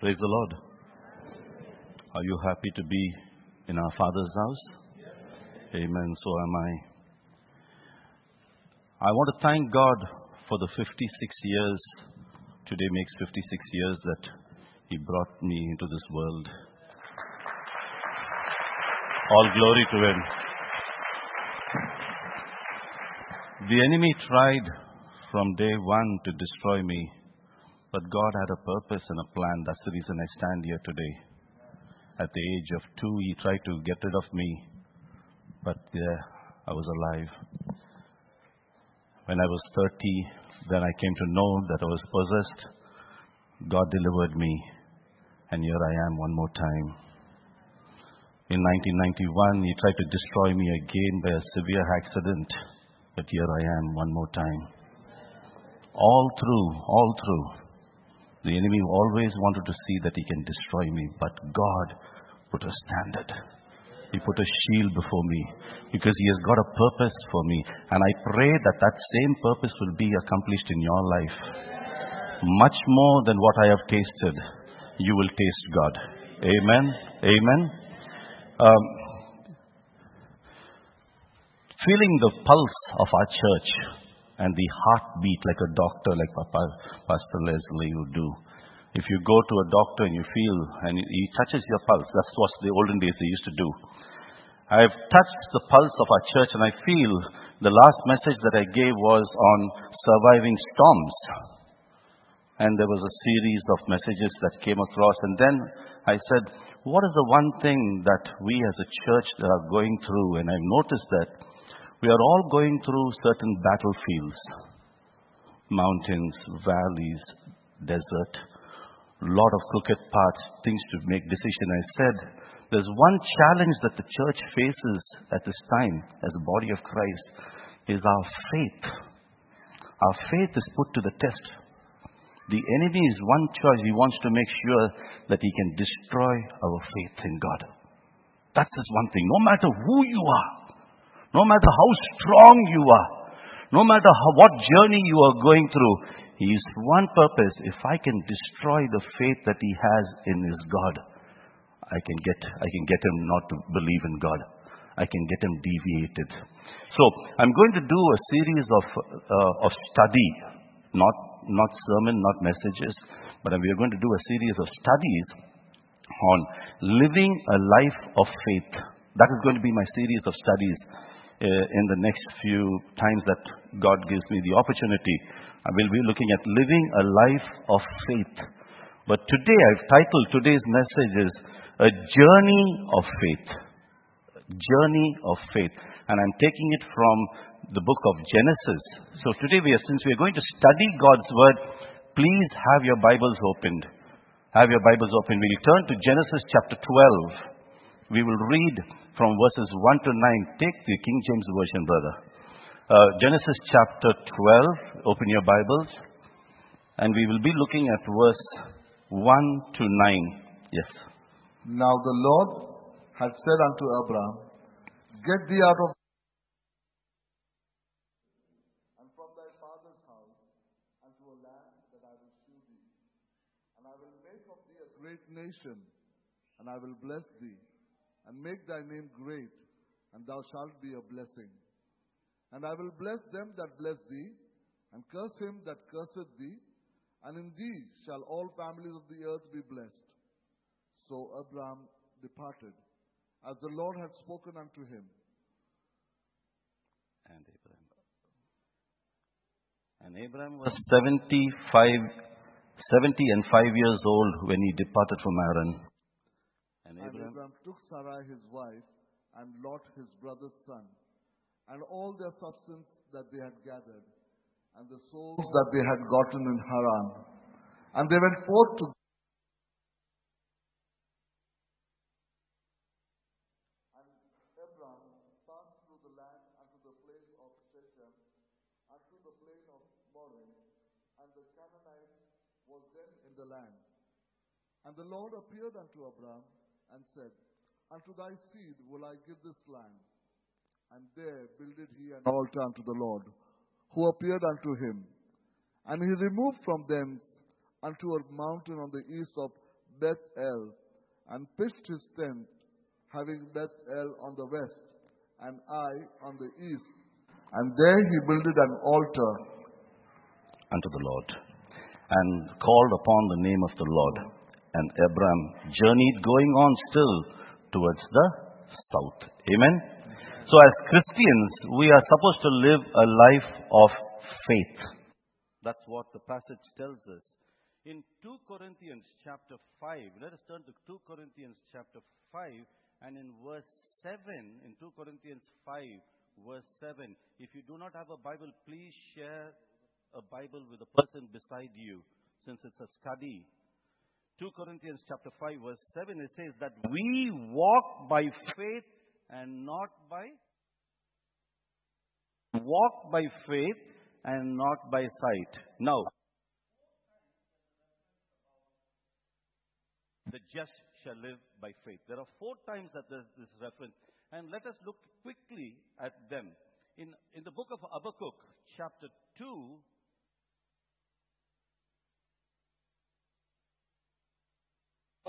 Praise the Lord. Are you happy to be in our Father's house? Amen. So am I. I want to thank God for the 56 years. Today makes 56 years that He brought me into this world. All glory to Him. The enemy tried from day one to destroy me, but God had a purpose and a plan. That's the reason I stand here today. At the age of two, he tried to get rid of me, but yeah, I was alive. When I was 30, then I came to know that I was possessed. God delivered me, and here I am one more time. In 1991, he tried to destroy me again by a severe accident, but here I am one more time. All through, all through, the enemy always wanted to see that he can destroy me, but God put a standard. He put a shield before me because He has got a purpose for me. And I pray that that same purpose will be accomplished in your life. Much more than what I have tasted, you will taste God. Amen. Amen. Um, feeling the pulse of our church and the heartbeat like a doctor, like Pastor Leslie would do. If you go to a doctor and you feel, and he touches your pulse, that's what the olden days they used to do. I've touched the pulse of our church and I feel the last message that I gave was on surviving storms. And there was a series of messages that came across. And then I said, what is the one thing that we as a church are going through? And I've noticed that we are all going through certain battlefields mountains, valleys, desert, lot of crooked paths, things to make decision. I said, there's one challenge that the church faces at this time as a body of Christ is our faith. Our faith is put to the test. The enemy is one choice. He wants to make sure that he can destroy our faith in God. That's just one thing. No matter who you are, no matter how strong you are, no matter how, what journey you are going through, His one purpose, if I can destroy the faith that he has in his God, I can get, I can get him not to believe in God. I can get him deviated. So, I'm going to do a series of, uh, of study, not, not sermon, not messages, but we are going to do a series of studies on living a life of faith. That is going to be my series of studies Uh, in the next few times that God gives me the opportunity. I will be looking at living a life of faith. But today I've titled today's message is A Journey of Faith. Journey of Faith. And I'm taking it from the book of Genesis. So today we are, since we are going to study God's Word, please have your Bibles opened. Have your Bibles open. We'll turn to Genesis chapter 12. We will read from verses 1 to 9. Take the King James Version, brother. Uh, Genesis chapter 12. Open your Bibles. And we will be looking at verse 1 to 9. Yes. Now the Lord had said unto Abraham, Get thee out of and from thy father's house unto a land that I will shew thee. And I will make of thee a great nation, and I will bless thee, and make thy name great, and thou shalt be a blessing. And I will bless them that bless thee, and curse him that curseth thee, and in thee shall all families of the earth be blessed. So Abraham departed, as the Lord had spoken unto him. And Abraham. And Abraham was 75, 70 and 5 years old when he departed from Haran. And And Abraham, Abraham took Sarai his wife, and Lot his brother's son, and all their substance that they had gathered, and the souls that they had gotten in Haran. And they went forth to And Abraham passed through the land unto the plain of Shechem, unto the plain of Moreh, and the Canaanite was then in the land. And the Lord appeared unto Abraham and said, Unto thy seed will I give this land. And there builded he an altar unto the Lord, who appeared unto him. And he removed from thence unto a mountain on the east of Beth El, and pitched his tent, having Beth El on the west, and I on the east. And there he builded an altar unto the Lord, and called upon the name of the Lord. And Abram journeyed going on still towards the south. Amen. So as Christians, we are supposed to live a life of faith. That's what the passage tells us. In 2 Corinthians chapter 5, let us turn to 2 Corinthians chapter 5 and in verse 7, in 2 Corinthians 5, verse 7, if you do not have a Bible, please share a Bible with a person beside you since it's a study. 2 Corinthians chapter 5 verse 7 it says that we walk by faith and not by walk by faith and not by sight. Now the just shall live by faith. There are four times that there's this reference and let us look quickly at them. In, in the book of Habakkuk, chapter 2,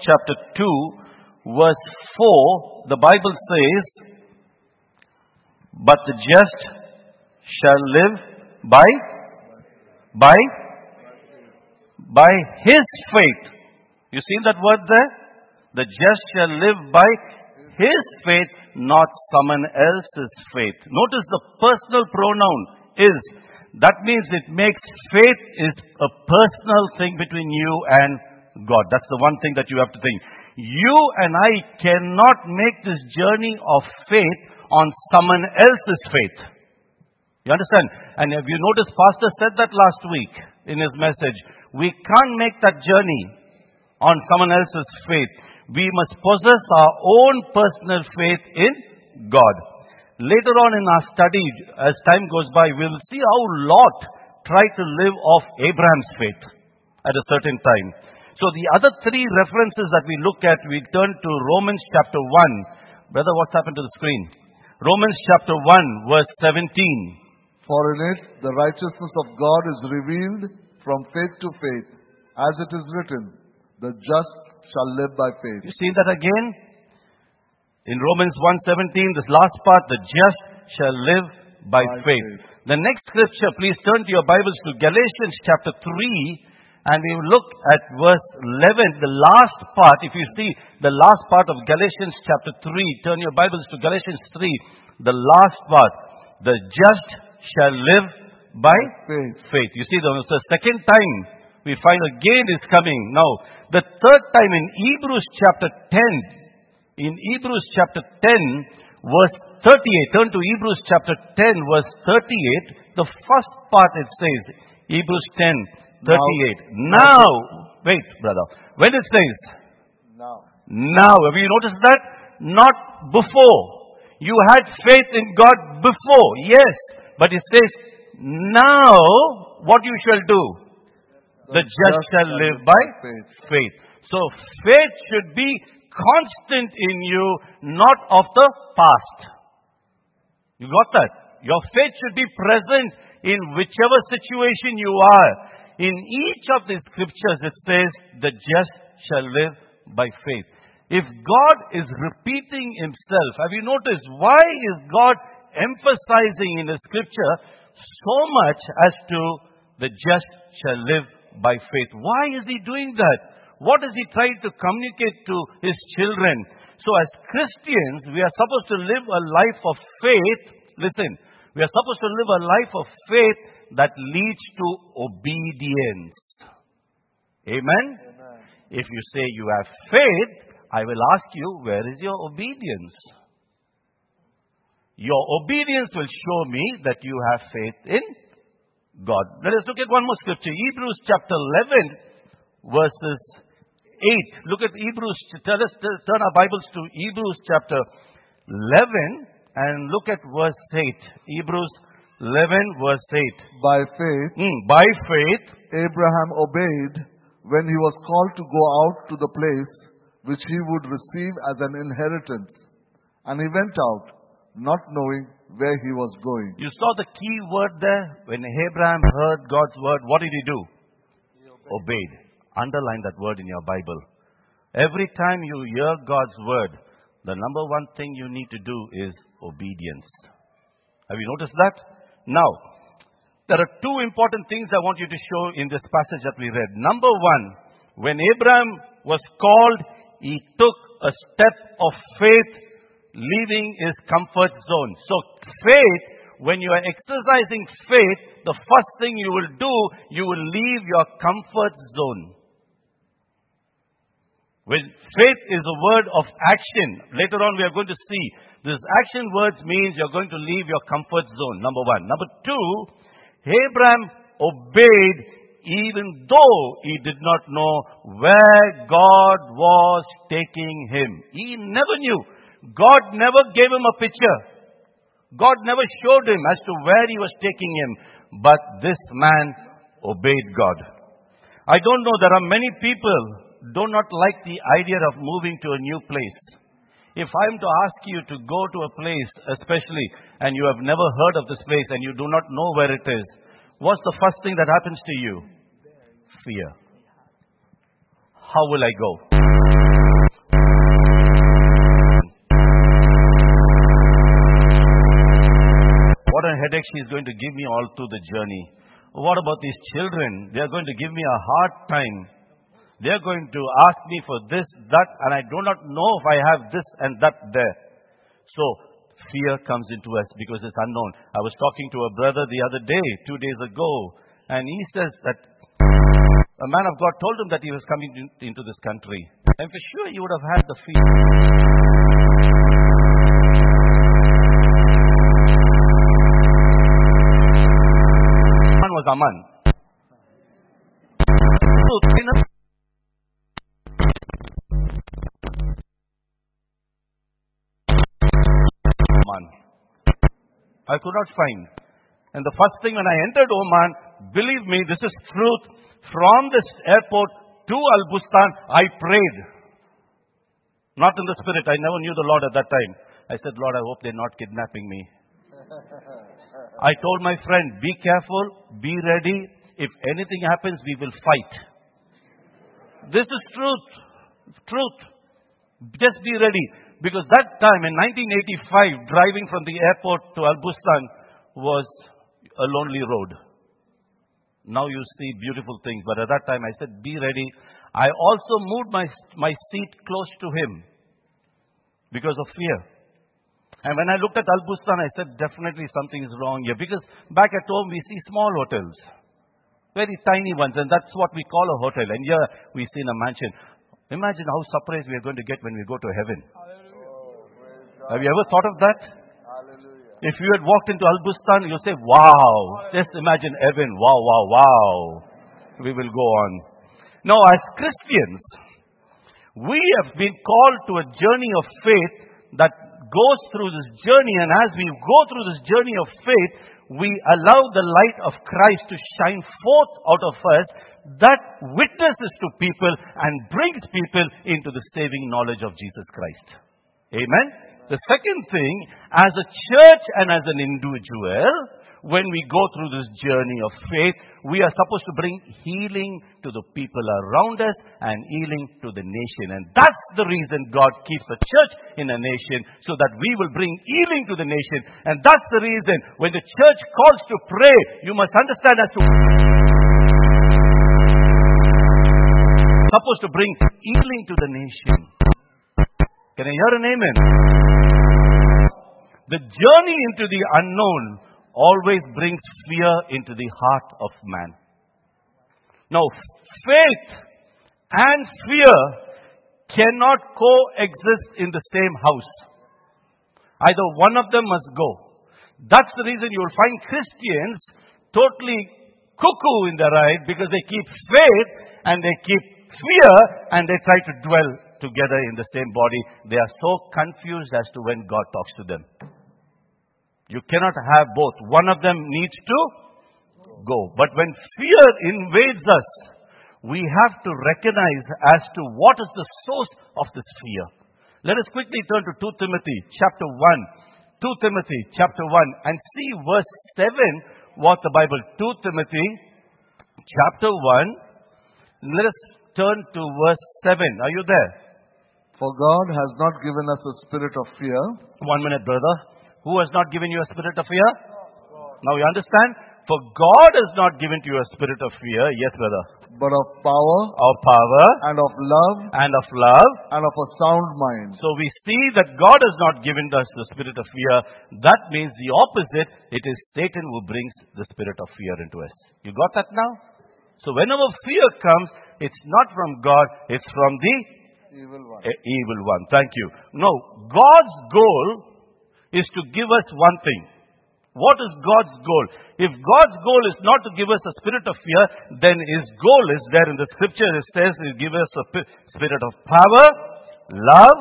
chapter 2, verse 4, the Bible says, But the just shall live by, by, by his faith. You see that word there? The just shall live by his faith, not someone else's faith. Notice the personal pronoun is. That means it makes faith is a personal thing between you and God. That's the one thing that you have to think. You and I cannot make this journey of faith on someone else's faith. You understand? And if you notice, Pastor said that last week in his message. We can't make that journey on someone else's faith. We must possess our own personal faith in God. Later on in our study, as time goes by, we will see how Lot tried to live off Abraham's faith at a certain time. So the other three references that we look at, we turn to Romans chapter 1. Brother, what's happened to the screen? Romans chapter 1, verse 17. For in it the righteousness of God is revealed from faith to faith, as it is written, the just shall live by faith. You see that again? In Romans 1:17, this last part, the just shall live by, By faith. faith. The next scripture, please turn to your Bibles to Galatians chapter 3, and we look at verse 11, the last part. If you see the last part of Galatians chapter 3, turn your Bibles to Galatians 3, the last part. The just shall live by Faith. faith. You see, the, the second time we find again is coming. Now, the third time in Hebrews chapter 10, in Hebrews chapter 10, verse 38, turn to Hebrews chapter 10, verse 38, the first part it says, Hebrews 10, 38. Now, wait, brother, when it says, Now, now, have you noticed that? Not before. You had faith in God before, yes. But it says, now, what you shall do? The just shall live by faith. faith. So, faith should be constant in you, not of the past. You got that? Your faith should be present in whichever situation you are. In each of the scriptures, it says, the just shall live by faith. If God is repeating himself, have you noticed why is God emphasizing in the scripture so much as to the just shall live by faith? Why is he doing that? What is he trying to communicate to his children? So as Christians, we are supposed to live a life of faith. Listen, we are supposed to live a life of faith that leads to obedience. Amen? If you say you have faith, I will ask you, where is your obedience? Your obedience will show me that you have faith in God. Let us look at one more scripture. Hebrews chapter 11, verses 8. Look at Hebrews. Tell us, turn our Bibles to Hebrews chapter 11 and look at verse 8. Hebrews 11, verse 8. by faith, Hmm, by faith, Abraham obeyed when he was called to go out to the place which he would receive as an inheritance. And he went out, not knowing where he was going. You saw the key word there? When Abraham heard God's word, what did he do? Obeyed. Underline that word in your Bible. Every time you hear God's word, the number one thing you need to do is obedience. Have you noticed that? Now, there are two important things I want you to show in this passage that we read. Number one, when Abraham was called, he took a step of faith, leaving his comfort zone. So, faith, when you are exercising faith, the first thing you will do, you will leave your comfort zone. When faith is a word of action, later on we are going to see this action words means you're going to leave your comfort zone, number one. Number two, Abraham obeyed even though he did not know where God was taking him. He never knew. God never gave him a picture. God never showed him as to where he was taking him. But this man obeyed God. I don't know, there are many people do not like the idea of moving to a new place. If I'm to ask you to go to a place, especially, and you have never heard of this place and you do not know where it is, what's the first thing that happens to you? Fear. How will I go? What a headache she's going to give me all through the journey. What about these children? They are going to give me a hard time. They are going to ask me for this, that, and I do not know if I have this and that there. So, fear comes into us because it's unknown. I was talking to a brother the other day, two days ago, and he says that a man of God told him that he was coming into this country. And for sure he would have had the fear. Man was Aman. I could not find. And the first thing when I entered Oman, believe me, this is truth. From this airport to Al Bustan, I prayed. Not in the spirit. I never knew the Lord at that time. I said, Lord, I hope they're not kidnapping me. I told my friend, be careful, be ready. If anything happens, we will fight. This is truth. Truth. Just be ready. Because that time in 1985, driving from the airport to Al Bustan was a lonely road. Now you see beautiful things, but at that time I said, be ready. I also moved my, my seat close to him because of fear. And when I looked at Al Bustan, I said, definitely something is wrong here. Because back at home, we see small hotels. Very tiny ones, and that's what we call a hotel. And here, we see in a mansion. Imagine how surprised we are going to get when we go to heaven. Have you ever thought of that? Hallelujah. If you had walked into Al Bustan, you'll say, wow. Just imagine heaven. Wow, wow, wow. We will go on. Now, as Christians, we have been called to a journey of faith that goes through this journey. And as we go through this journey of faith, we allow the light of Christ to shine forth out of us that witnesses to people and brings people into the saving knowledge of Jesus Christ. Amen. The second thing, as a church and as an individual, when we go through this journey of faith, we are supposed to bring healing to the people around us and healing to the nation. And that's the reason God keeps a church in a nation so that we will bring healing to the nation. And that's the reason when the church calls to pray, you must understand as to supposed to bring healing to the nation. Can I hear an amen? The journey into the unknown always brings fear into the heart of man. Now, faith and fear cannot coexist in the same house. Either one of them must go. That's the reason you will find Christians totally cuckoo in their ride because they keep faith and they keep fear and they try to dwell together in the same body. They are so confused as to when God talks to them. You cannot have both. One of them needs to go. But when fear invades us, we have to recognize as to what is the source of this fear. Let us quickly turn to 2 Timothy chapter 1. 2 Timothy chapter 1 and see verse 7 what the Bible 2 Timothy chapter 1 let us turn to verse 7. Are you there? For God has not given us a spirit of fear, One minute, brother. Who has not given you a spirit of fear? Now you understand? For God has not given to you a spirit of fear. Yes, brother. but of power Of power and of love and of love. and of a sound mind. So we see that God has not given us the spirit of fear. That means the opposite. It is Satan who brings the spirit of fear into us. You got that now? So whenever fear comes, it's not from God, it's from the Evil one. evil one. Thank you. No, God's goal is to give us one thing. What is God's goal? If God's goal is not to give us a spirit of fear, then His goal is there in the scripture. It says He give us a spirit of power, love,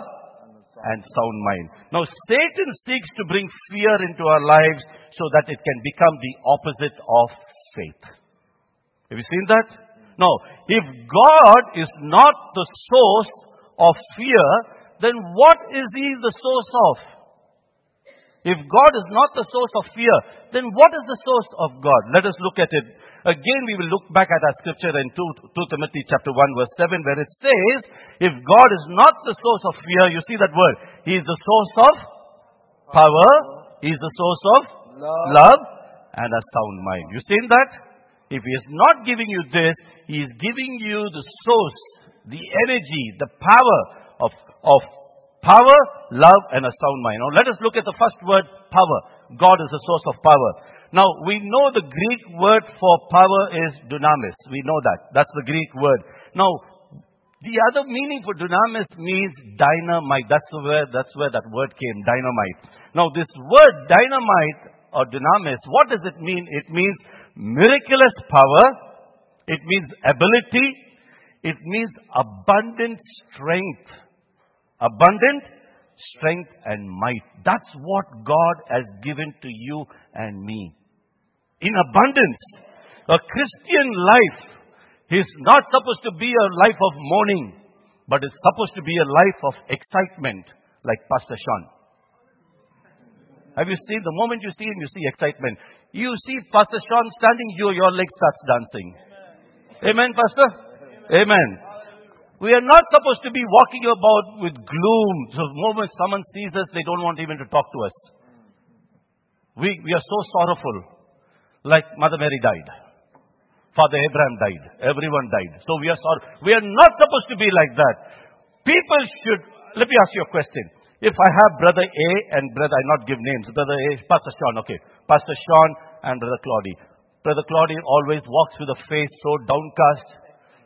and sound mind. Now, Satan seeks to bring fear into our lives so that it can become the opposite of faith. Have you seen that? No. If God is not the source of fear, then what is He the source of? If God is not the source of fear, then what is the source of God? Let us look at it. Again, we will look back at our scripture in 2, 2 Timothy chapter 1 verse 7 where it says, if God is not the source of fear, you see that word, He is the source of power, He is the source of Love. love and a sound mind. You seen that? If He is not giving you this, He is giving you the source, the energy, the power of, of power, love, and a sound mind. Now let us look at the first word, power. God is the source of power. Now we know the Greek word for power is dunamis. We know that. That's the Greek word. Now the other meaning for dunamis means dynamite. That's where, that's where that word came, dynamite. Now this word dynamite or dunamis, what does it mean? It means miraculous power. It means ability. It means abundant strength. Abundant strength and might. That's what God has given to you and me. In abundance. A Christian life is not supposed to be a life of mourning, but it's supposed to be a life of excitement, like Pastor Sean. Have you seen, the moment you see him, you see excitement. You see Pastor Sean standing, you, your leg starts dancing. Amen, Pastor? Amen. We are not supposed to be walking about with gloom. The moment someone sees us, they don't want even to talk to us. We, we are so sorrowful. Like Mother Mary died. Father Abraham died. Everyone died. So we are sorry. We are not supposed to be like that. People should, let me ask you a question. If I have brother A and brother, I not give names. Brother A, Pastor Sean, okay. Pastor Sean and brother Claudy. Brother Claudy always walks with a face so downcast.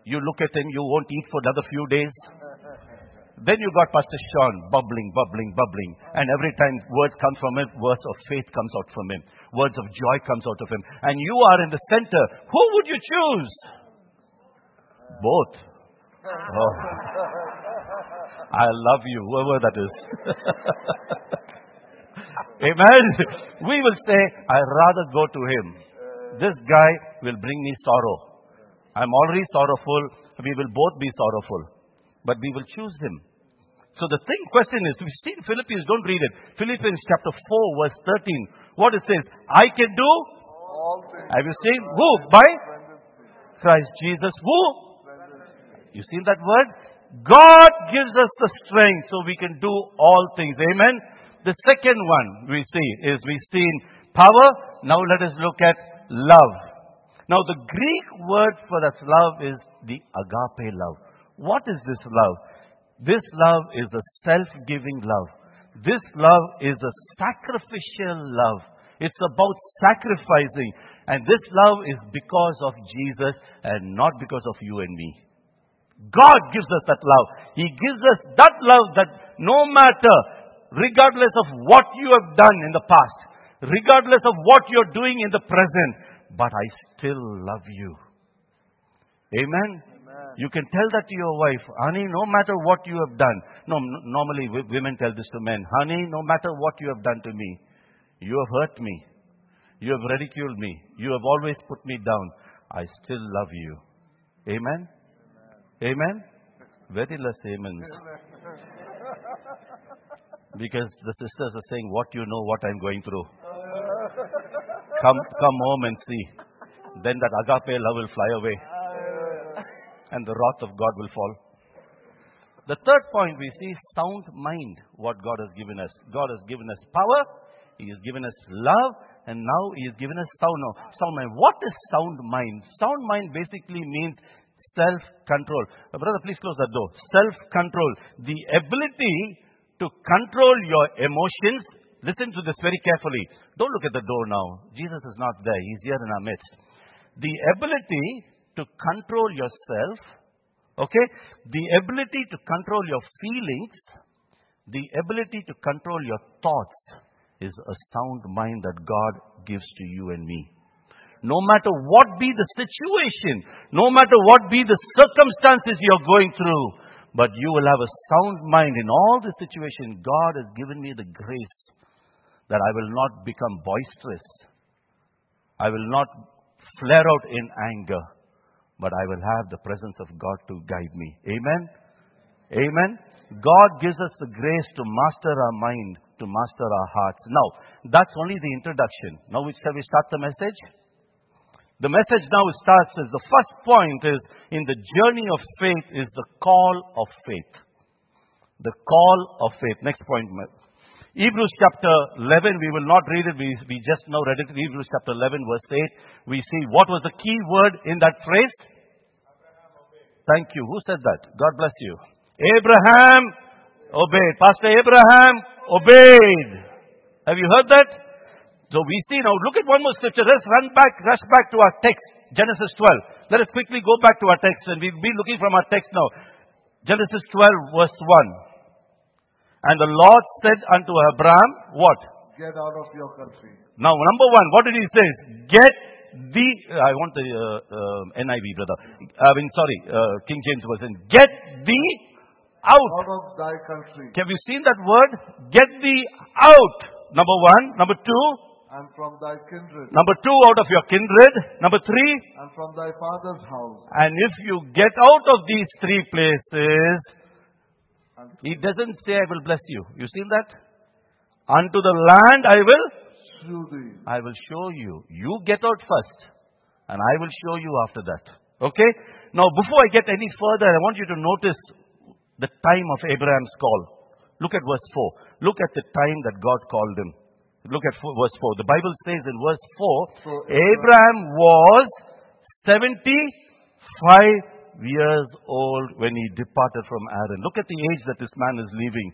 You look at him, you won't eat for another few days. Then you got Pastor Sean bubbling, bubbling, bubbling. And every time words come from him, words of faith comes out from him. Words of joy comes out of him. And you are in the center. Who would you choose? Both. Oh. I love you, whoever that is. Amen. We will say, i rather go to him. This guy will bring me sorrow. I'm already sorrowful. We will both be sorrowful. But we will choose him. So the thing, question is, if you see in Philippians, don't read it. Philippians chapter 4 verse 13. What it says, I can do. All things. Have you seen? Who? By Christ Jesus. Who? You seen that word? God gives us the strength so we can do all things. Amen. The second one we see is we see in power. Now let us look at love. Now the Greek word for that love is the agape love. What is this love? This love is a self-giving love. This love is a sacrificial love. It's about sacrificing. And this love is because of Jesus and not because of you and me. God gives us that love. He gives us that love that no matter, regardless of what you have done in the past, regardless of what you're doing in the present, but I still love you. Amen? You can tell that to your wife, honey, no matter what you have done. No, n- normally w- women tell this to men, honey, no matter what you have done to me, you have hurt me. You have ridiculed me. You have always put me down. I still love you. Amen? Amen? Very less amens. Because the sisters are saying, what you know, what I'm going through. Come, come home and see. Then that agape love will fly away. and the wrath of God will fall. The third point we see sound mind, what God has given us. God has given us power, He has given us love, and now He has given us sound, sound mind. What is sound mind? Sound mind basically means self control. Uh, brother, please close that door. Self control. The ability to control your emotions. Listen to this very carefully. Don't look at the door now. Jesus is not there, He's here in our midst. The ability to control yourself, okay? The ability to control your feelings, the ability to control your thoughts is a sound mind that God gives to you and me. No matter what be the situation, no matter what be the circumstances you're going through, but you will have a sound mind in all the situation. God has given me the grace that I will not become boisterous. I will not flare out in anger, but I will have the presence of God to guide me. Amen? Amen? God gives us the grace to master our mind, to master our hearts. Now, that's only the introduction. Now, shall we start the message? The message now starts as the first point is in the journey of faith is the call of faith. The call of faith. Next point. Hebrews chapter 11, we will not read it, we, we just now read it. Hebrews chapter 11, verse 8. We see what was the key word in that phrase? Thank you. Who said that? God bless you. Abraham obeyed. Pastor Abraham obeyed. Have you heard that? So we see now, look at one more scripture. Let's run back, rush back to our text. Genesis 12. Let us quickly go back to our text and we'll be looking from our text now. Genesis 12 verse 1. And the Lord said unto Abraham, what? Get out of your country. Now, number one, what did he say? Get the, I want the uh, uh, NIV, brother. I mean, sorry, uh, King James version. Get thee out. Out of thy country. Have you seen that word? Get thee out. Number one. Number two. And from thy kindred. Number two, out of your kindred. Number three. And from thy father's house. And if you get out of these three places, he doesn't say, I will bless you. You seen that? Unto the land I will. I will show you. You get out first. And I will show you after that. Okay? Now, before I get any further, I want you to notice the time of Abraham's call. Look at verse 4. Look at the time that God called him. Look at four- verse 4. The Bible says in verse 4, So Abraham was 75 years old when he departed from Haran. Look at the age that this man is leaving.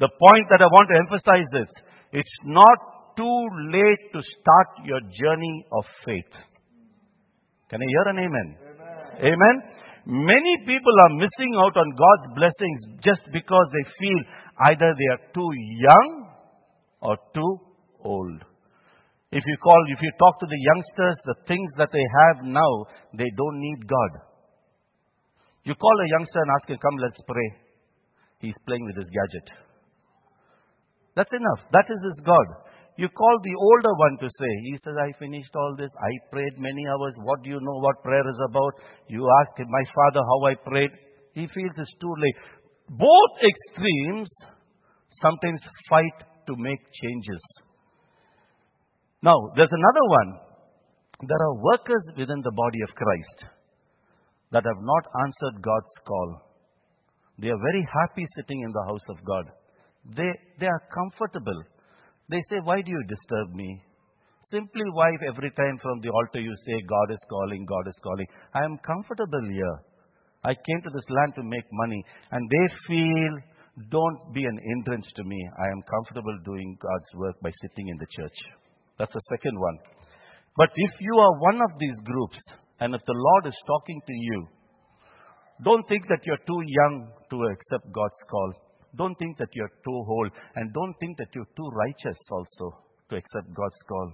The point that I want to emphasize is, it's not too late to start your journey of faith. Can I hear an amen? Amen. Many people are missing out on God's blessings just because they feel either they are too young or too old. If you call, if you talk to the youngsters, the things that they have now, they don't need God. You call a youngster and ask him, come, let's pray. He's playing with his gadget. That's enough. That is his God. You call the older one to say, he says, I finished all this. I prayed many hours. What do you know what prayer is about? You ask him, my father, how I prayed. He feels it's too late. Both extremes sometimes fight to make changes. Now, there's another one. There are workers within the body of Christ that have not answered God's call. They are very happy sitting in the house of God. They, they are comfortable. They say, Why do you disturb me? Simply why every time from the altar you say, God is calling, God is calling. I am comfortable here. I came to this land to make money. And they feel, don't be an hindrance to me. I am comfortable doing God's work by sitting in the church. That's the second one. But if you are one of these groups, and if the Lord is talking to you, don't think that you're too young to accept God's call. Don't think that you're too old. And don't think that you're too righteous also to accept God's call.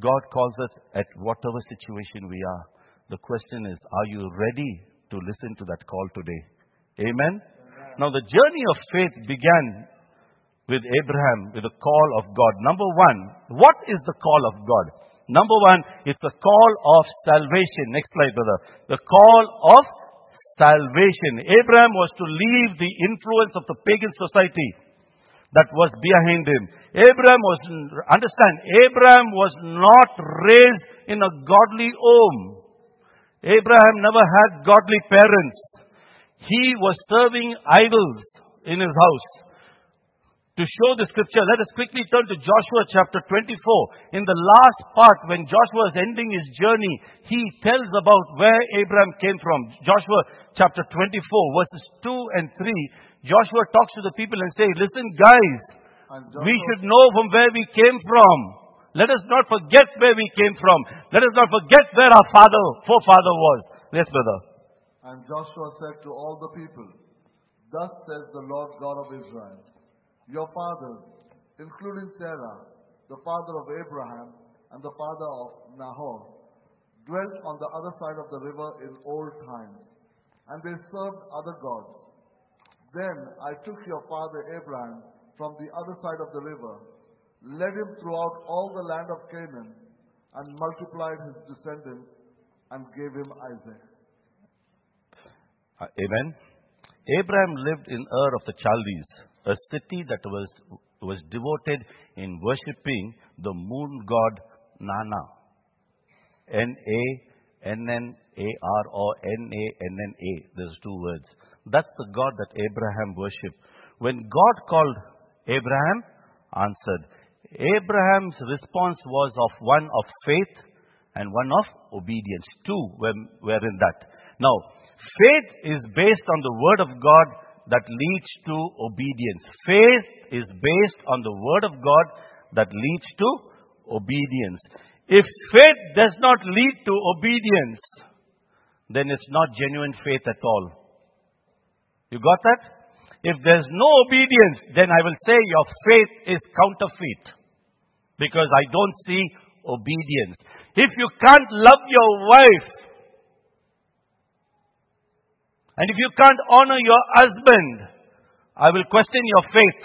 God calls us at whatever situation we are. The question is, are you ready to listen to that call today? Amen? Now, the journey of faith began with Abraham, with the call of God. Number one, what is the call of God? Number one, it's the call of salvation. Next slide, brother. The call of salvation. Abraham was to leave the influence of the pagan society that was behind him. Abraham was, understand, Abraham was not raised in a godly home. Abraham never had godly parents. He was serving idols in his house. To show the scripture, let us quickly turn to Joshua chapter 24. In the last part, when Joshua is ending his journey, he tells about where Abraham came from. Joshua chapter 24, verses 2 and 3. Joshua talks to the people and says, listen guys, we should know from where we came from. Let us not forget where we came from. Let us not forget where our father, forefather was. Yes, brother. and Joshua said to all the people, Thus says the Lord God of Israel, Your fathers, including Terah, the father of Abraham and the father of Nahor, dwelt on the other side of the river in old times, and they served other gods. Then I took your father Abraham from the other side of the river, led him throughout all the land of Canaan, and multiplied his descendants, and gave him Isaac. Uh, Amen. Abraham lived in Ur of the Chaldees, a city that was, was devoted in worshipping the moon god Nanna. N-A-N-N-A-R or N-A-N-N-A. There's two words. That's the God that Abraham worshipped. When God called Abraham, answered. Abraham's response was of one of faith and one of obedience. Two were, were in that. Now, faith is based on the word of God that leads to obedience. Faith is based on the word of God that leads to obedience. If faith does not lead to obedience, then it's not genuine faith at all. You got that? If there's no obedience, then I will say your faith is counterfeit. Because I don't see obedience. If you can't love your wife, and if you can't honor your husband, I will question your faith.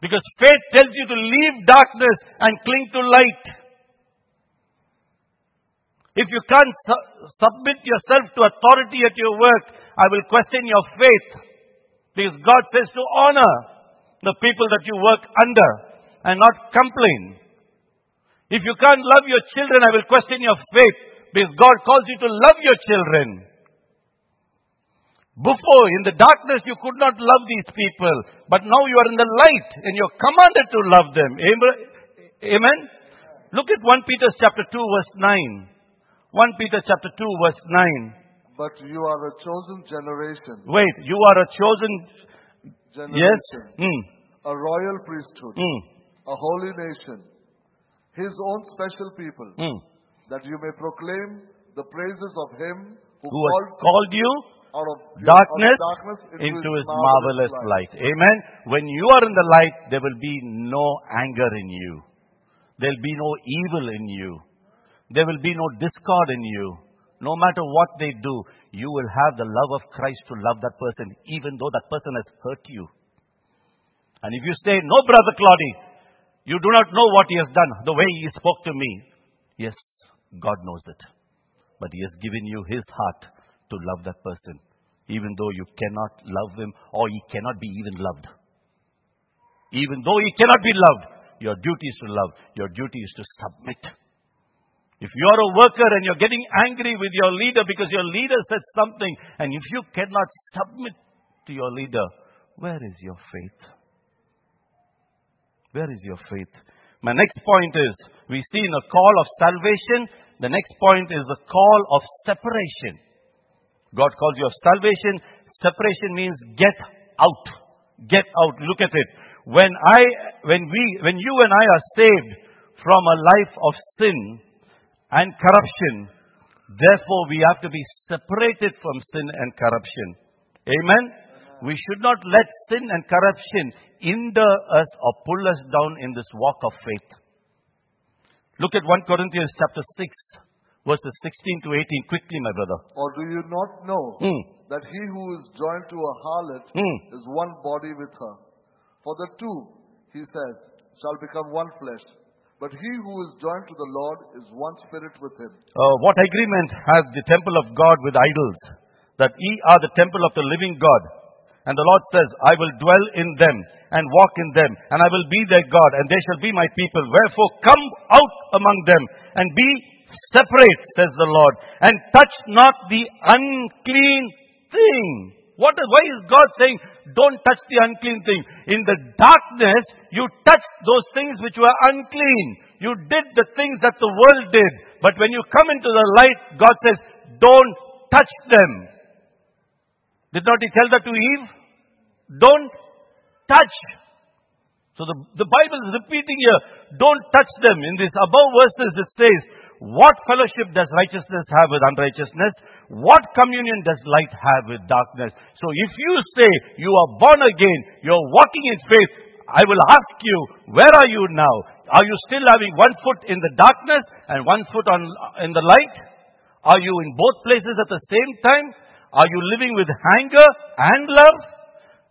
Because faith tells you to leave darkness and cling to light. If you can't su- submit yourself to authority at your work, I will question your faith. Because God says to honor the people that you work under and not complain. If you can't love your children, I will question your faith. Because God calls you to love your children. Before, in the darkness, you could not love these people. But now you are in the light and you're commanded to love them. Amen? Look at 1 Peter chapter 2 verse 9. 1 Peter chapter 2 verse 9. But you are a chosen generation. Wait, you are a chosen, yes? Generation. Hmm, A royal priesthood. hmm, A holy nation. His own special people. hmm. That you may proclaim the praises of him who, Who called called you darkness, out of darkness into his marvelous light. Amen. When you are in the light, there will be no anger in you. There will be no evil in you. There will be no discord in you. No matter what they do, you will have the love of Christ to love that person, even though that person has hurt you. And if you say, No, Brother Claudy, you do not know what he has done, the way he spoke to me. Yes, God knows it. But he has given you his heart to love that person, even though you cannot love him or he cannot be even loved. Even though he cannot be loved, your duty is to love. Your duty is to submit. If you are a worker and you're getting angry with your leader because your leader said something, and if you cannot submit to your leader, where is your faith? Where is your faith? My next point is we see in the call of salvation, the next point is the call of separation. God calls you of salvation. Separation means get out. Get out. Look at it. When I, when we, when you and I are saved from a life of sin and corruption, therefore we have to be separated from sin and corruption. Amen? We should not let sin and corruption hinder us or pull us down in this walk of faith. Look at 1 Corinthians chapter 6, verses 16 to 18. Quickly, my brother. Or do you not know Hmm. that he who is joined to a harlot Hmm. is one body with her? For the two, he says, shall become one flesh. But he who is joined to the Lord is one spirit with him. Uh, what agreement has the temple of God with idols? That ye are the temple of the living God. And the Lord says, I will dwell in them and walk in them, and I will be their God, and they shall be my people. Wherefore come out among them and be Separate, says the Lord, and touch not the unclean thing. What is, why is God saying, don't touch the unclean thing? In the darkness, you touched those things which were unclean. You did the things that the world did. But when you come into the light, God says, don't touch them. Did not He tell that to Eve? Don't touch. So the, the Bible is repeating here, don't touch them. In these above verses it says, what fellowship does righteousness have with unrighteousness? What communion does light have with darkness? So if you say you are born again, you're walking in faith, I will ask you, where are you now? Are you still having one foot in the darkness and one foot on, in the light? Are you in both places at the same time? Are you living with anger and love?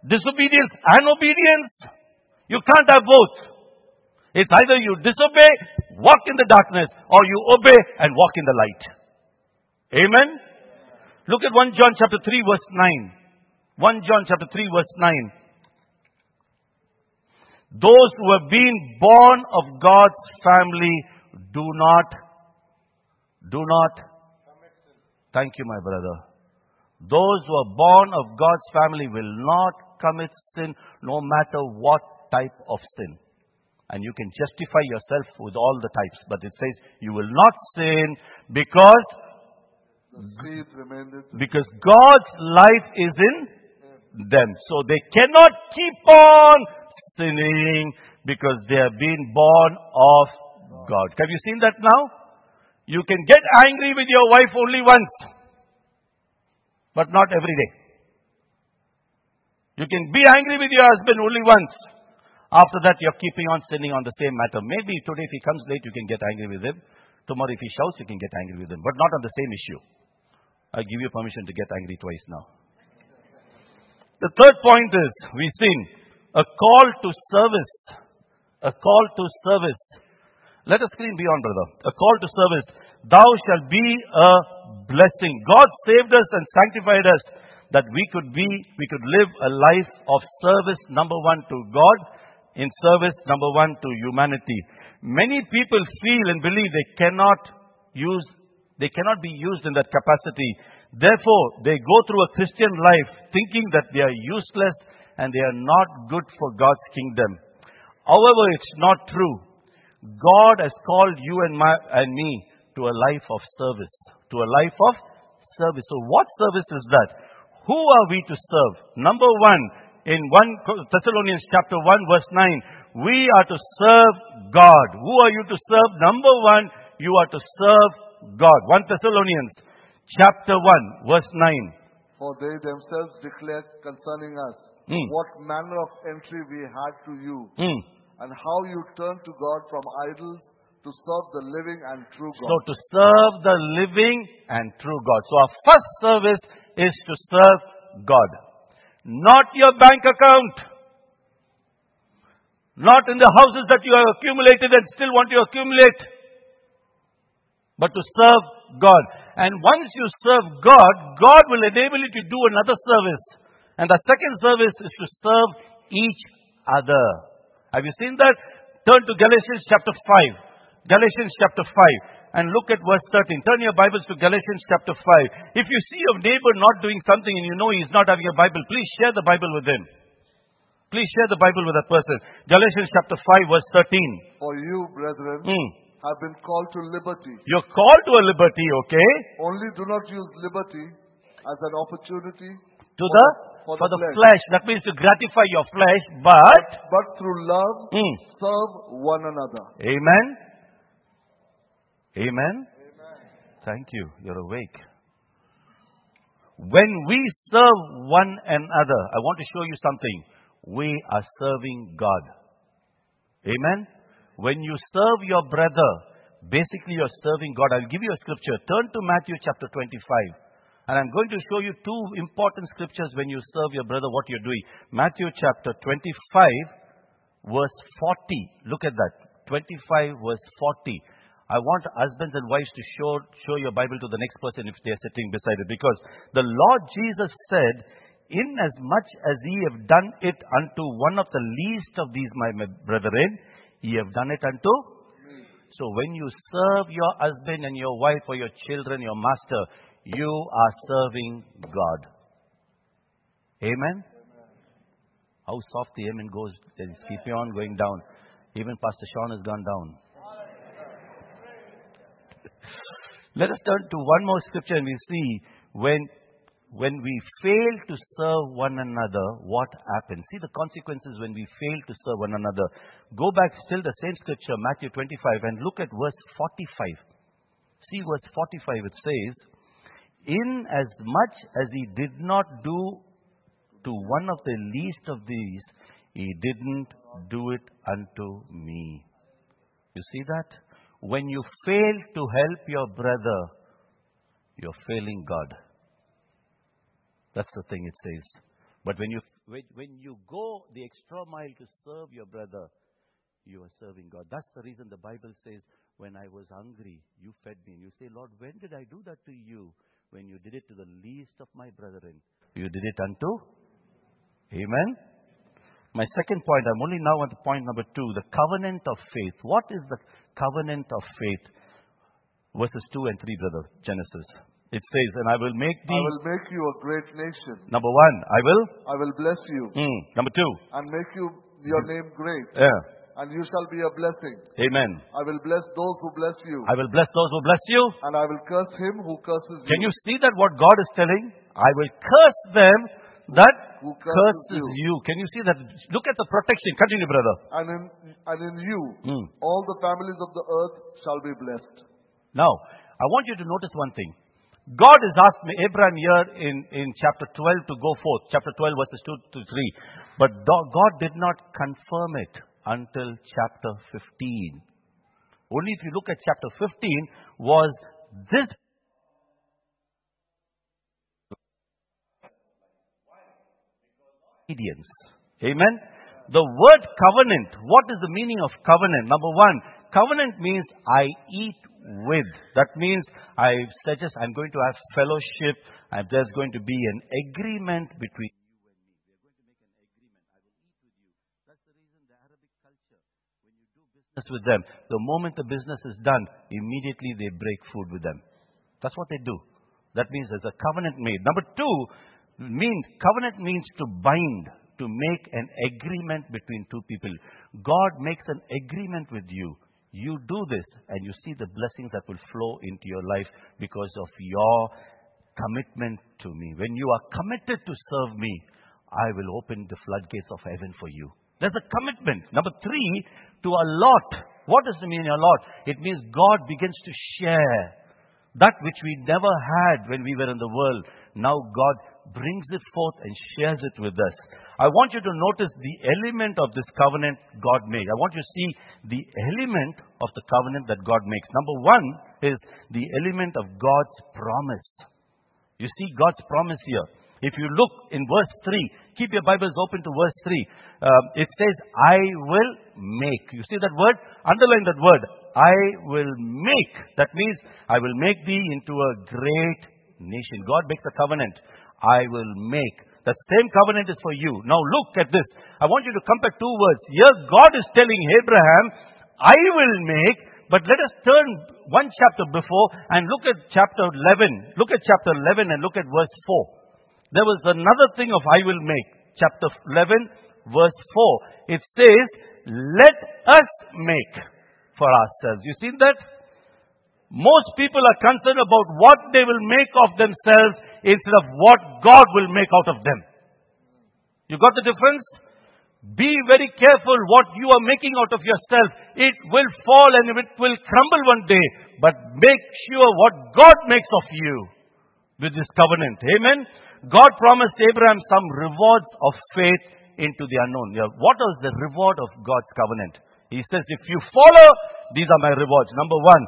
Disobedience and obedience? You can't have both. It's either you disobey, walk in the darkness, or you obey and walk in the light. Amen? Look at 1 John chapter 3 verse 9. 1 John chapter 3 verse 9. Those who have been born of God's family do not, do not, thank you my brother. Those who are born of God's family will not commit sin no matter what type of sin. And you can justify yourself with all the types. But it says you will not sin because, because God's life is in them. So they cannot keep on sinning because they have been born of God. Have you seen that now? You can get angry with your wife only once, but not every day. You can be angry with your husband only once. After that, you're keeping on sinning on the same matter. Maybe today, if he comes late, you can get angry with him. Tomorrow, if he shouts, you can get angry with him, but not on the same issue. I give you permission to get angry twice now. The third point is, we've seen a call to service. A call to service. Let us screen beyond, brother. A call to service. Thou shalt be a blessing. God saved us and sanctified us that we could be, we could live a life of service, number one, to God, in service, number one, to humanity. Many people feel and believe they cannot use, they cannot be used in that capacity. Therefore, they go through a Christian life thinking that they are useless and they are not good for God's kingdom. However, it's not true. God has called you and, my, and me to a life of service. To a life of service. So what service is that? Who are we to serve? Number one, in 1 Thessalonians chapter 1 verse 9, we are to serve God. Who are you to serve? Number one, you are to serve God. 1 Thessalonians chapter 1 verse 9. For they themselves declare concerning us Hmm. what manner of entry we had to you, Hmm. and how you turned to God from idols to serve the living and true God. So to serve the living and true God. So our first service is to serve God. Not your bank account. Not in the houses that you have accumulated and still want to accumulate. But to serve God. And once you serve God, God will enable you to do another service. And the second service is to serve each other. Have you seen that? Turn to Galatians chapter 5. Galatians chapter 5 and look at verse 13. Turn your Bibles to Galatians chapter 5. If you see your neighbor not doing something and you know he's not having a Bible, please share the Bible with him. Please share the Bible with that person. Galatians chapter 5 verse 13. For you, brethren, Hmm. have been called to liberty. You're called to a liberty, okay? Only do not use liberty as an opportunity To the, for for the the flesh. flesh. That means to gratify your flesh, but, but through love Hmm. serve one another. Amen. Amen. Thank you. You're awake. When we serve one another, I want to show you something. We are serving God. Amen. When you serve your brother, basically you're serving God. I'll give you a scripture. Turn to Matthew chapter 25. And I'm going to show you two important scriptures when you serve your brother, what you're doing. Matthew chapter 25, verse 40. Look at that. 25, verse 40. I want husbands and wives to show, show your Bible to the next person if they are sitting beside it. Because the Lord Jesus said, Inasmuch as ye have done it unto one of the least of these my brethren, ye have done it unto. So when you serve your husband and your wife or your children, your master, you are serving God. Amen? How soft the amen goes, keeping on going down. Even Pastor Sean has gone down. Let us turn to one more scripture and we see when, when we fail to serve one another, what happens. See the consequences when we fail to serve one another. Go back still the same scripture, Matthew 25, and look at verse 45. See verse 45, it says, In as much as he did not do to one of the least of these, he didn't do it unto me. You see that? When you fail to help your brother, you're failing God. That's the thing it says. But when you, when, you go the extra mile to serve your brother, you are serving God. That's the reason the Bible says, when I was hungry, you fed me. And you say, Lord, when did I do that to you? When you did it to the least of my brethren. You did it unto? Amen? My second point, I'm only now at the point number two, the covenant of faith. What is the covenant of faith? Verses 2 and 3, brother, Genesis. It says, and I will make thee. I will make you a great nation. number one, I will, I will bless you mm, number two, and make you your name great, yeah, and you shall be a blessing. amen. I will bless those who bless you, I will bless those who bless you. and I will curse him who curses you. Can you. you see that what God is telling? I will curse them that Who curses you. you. Can you see that? Look at the protection. Continue, brother. And in, and in you, Mm. all the families of the earth shall be blessed. Now, I want you to notice one thing. God has asked me, Abraham here in, in chapter 12 to go forth, chapter 12 verses 2 to 3. But God did not confirm it until chapter 15. Only if you look at chapter 15 was this obedience. Amen. The word covenant, what is the meaning of covenant? Number one, covenant means I eat with. That means I suggest I'm going to have fellowship and there's going to be an agreement between. That's the reason the Arabic culture, when you do business with them, the moment the business is done, immediately they break food with them. That's what they do. That means there's a covenant made. Number two, means covenant means to bind, to make an agreement between two people. God makes an agreement with you. You do this and you see the blessings that will flow into your life because of your commitment to me. When you are committed to serve me, I will open the floodgates of heaven for you. There's a commitment. Number three, to a lot. What does it mean, a lot? It means God begins to share that which we never had when we were in the world. Now God brings it forth and shares it with us. I want you to notice the element of this covenant God made. I want you to see the element of the covenant that God makes. Number one is the element of God's promise. You see God's promise here. If you look in verse 3, keep your Bibles open to verse 3. Um, it says, I will make. You see that word? Underline that word. I will make. That means, I will make thee into a great nation. God makes a covenant. I will make. The same covenant is for you. Now look at this. I want you to compare two words. Here God is telling Abraham, I will make, but let us turn one chapter before and look at chapter 11. Look at chapter 11 and look at verse 4. There was another thing of I will make. Chapter 11, verse 4. It says, let us make for ourselves. You see that? Most people are concerned about what they will make of themselves instead of what God will make out of them. You got the difference? Be very careful what you are making out of yourself. It will fall and it will crumble one day. But make sure what God makes of you with this covenant. Amen. God promised Abraham some rewards of faith into the unknown. What was the reward of God's covenant? He says, if you follow, these are my rewards. Number one,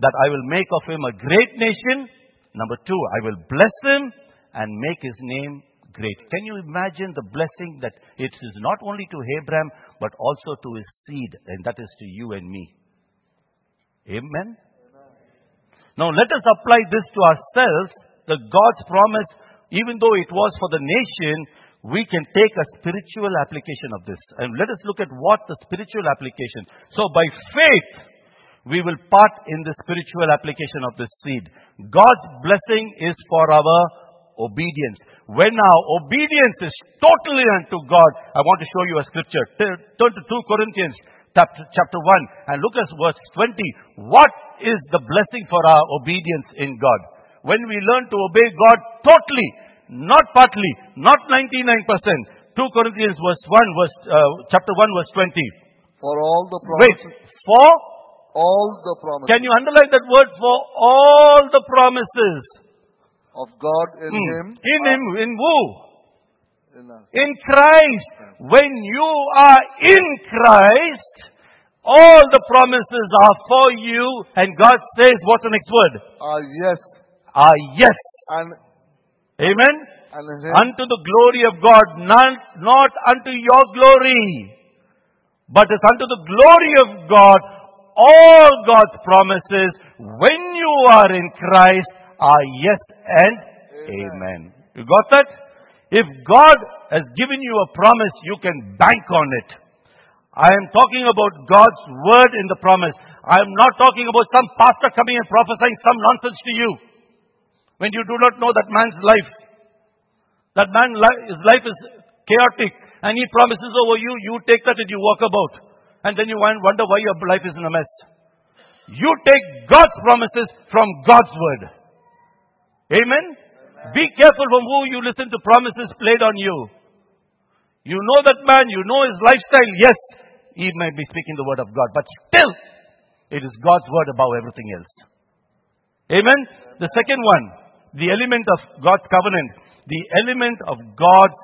that I will make of him a great nation. Number two, I will bless him and make his name great. Can you imagine the blessing that it is not only to Abraham, but also to his seed, and that is to you and me? Amen? Now let us apply this to ourselves. God's promise, even though it was for the nation, we can take a spiritual application of this. And let us look at what the spiritual application. So by faith, we will part in the spiritual application of this seed. God's blessing is for our obedience. When our obedience is totally unto God, I want to show you a scripture. Turn to 2 Corinthians chapter, chapter 1 and look at verse 20. What is the blessing for our obedience in God? When we learn to obey God totally, not partly, not 99%. 2 Corinthians verse 1, verse, uh, chapter 1 verse 20. For all the Wait, for, all the promises can you underline that word for all the promises? of God in Hmm. Him, In Him, in who? in. In Christ. When you are in Christ, all the promises are for you, and God says, what's the next word? Ah, yes, Ah, yes. and Amen. and Unto the glory of God, none, not unto your glory, but it's unto the glory of God. All God's promises, when you are in Christ, are yes and amen. You got that? If God has given you a promise, you can bank on it. I am talking about God's word in the promise. I am not talking about some pastor coming and prophesying some nonsense to you when you do not know that man's life. That man's li- his life is chaotic and he promises over you, you take that and you walk about. And then you won- wonder why your life is in a mess. You take God's promises from God's word. Amen? Be careful from who you listen to promises played on you. You know that man, you know his lifestyle. Yes, he may be speaking the word of God, but still, it is God's word above everything else. Amen? The second one, the element of God's covenant, the element of God's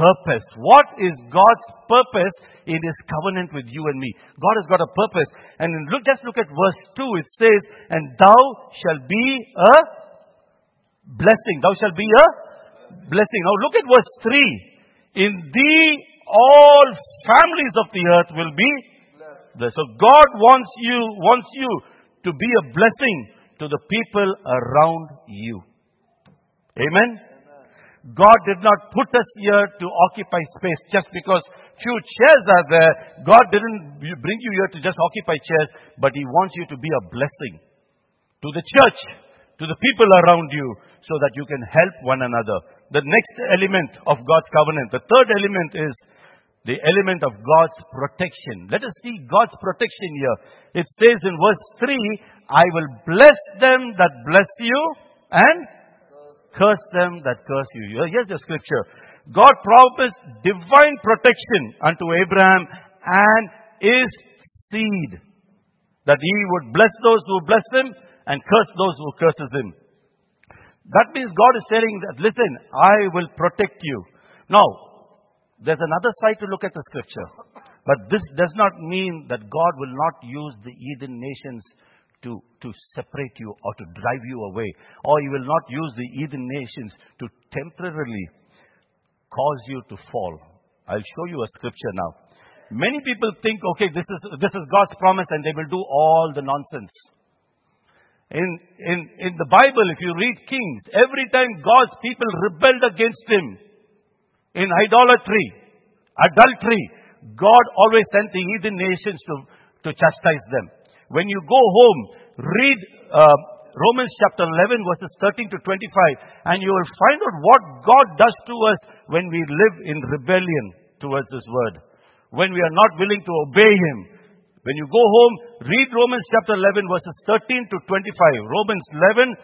purpose. What is God's purpose in His covenant with you and me? God has got a purpose. And look, just look at verse 2. It says, And thou shalt be a blessing. Thou shalt be a blessing. Now look at verse 3. In thee all families of the earth will be blessed. So God wants you, wants you to be a blessing to the people around you. Amen. God did not put us here to occupy space just because few chairs are there. God didn't bring you here to just occupy chairs, but He wants you to be a blessing to the church, to the people around you, so that you can help one another. The next element of God's covenant, the third element is the element of God's protection. Let us see God's protection here. It says in verse 3, I will bless them that bless you and curse them that curse you. Here's the scripture. God promised divine protection unto Abraham and his seed. That he would bless those who bless him and curse those who curses him. That means God is saying that, listen, I will protect you. Now, there's another side to look at the scripture. But this does not mean that God will not use the heathen nations to, to separate you or to drive you away. Or He will not use the heathen nations to temporarily cause you to fall. I'll show you a scripture now. Many people think, okay, this is, this is God's promise and they will do all the nonsense. In, in, in the Bible, if you read Kings, every time God's people rebelled against Him in idolatry, adultery, God always sent the heathen nations to, to chastise them. When you go home, read uh, Romans chapter 11, verses 13 to 25, and you will find out what God does to us when we live in rebellion towards His word. When we are not willing to obey Him. When you go home, read Romans chapter 11, verses 13 to 25. Romans 11,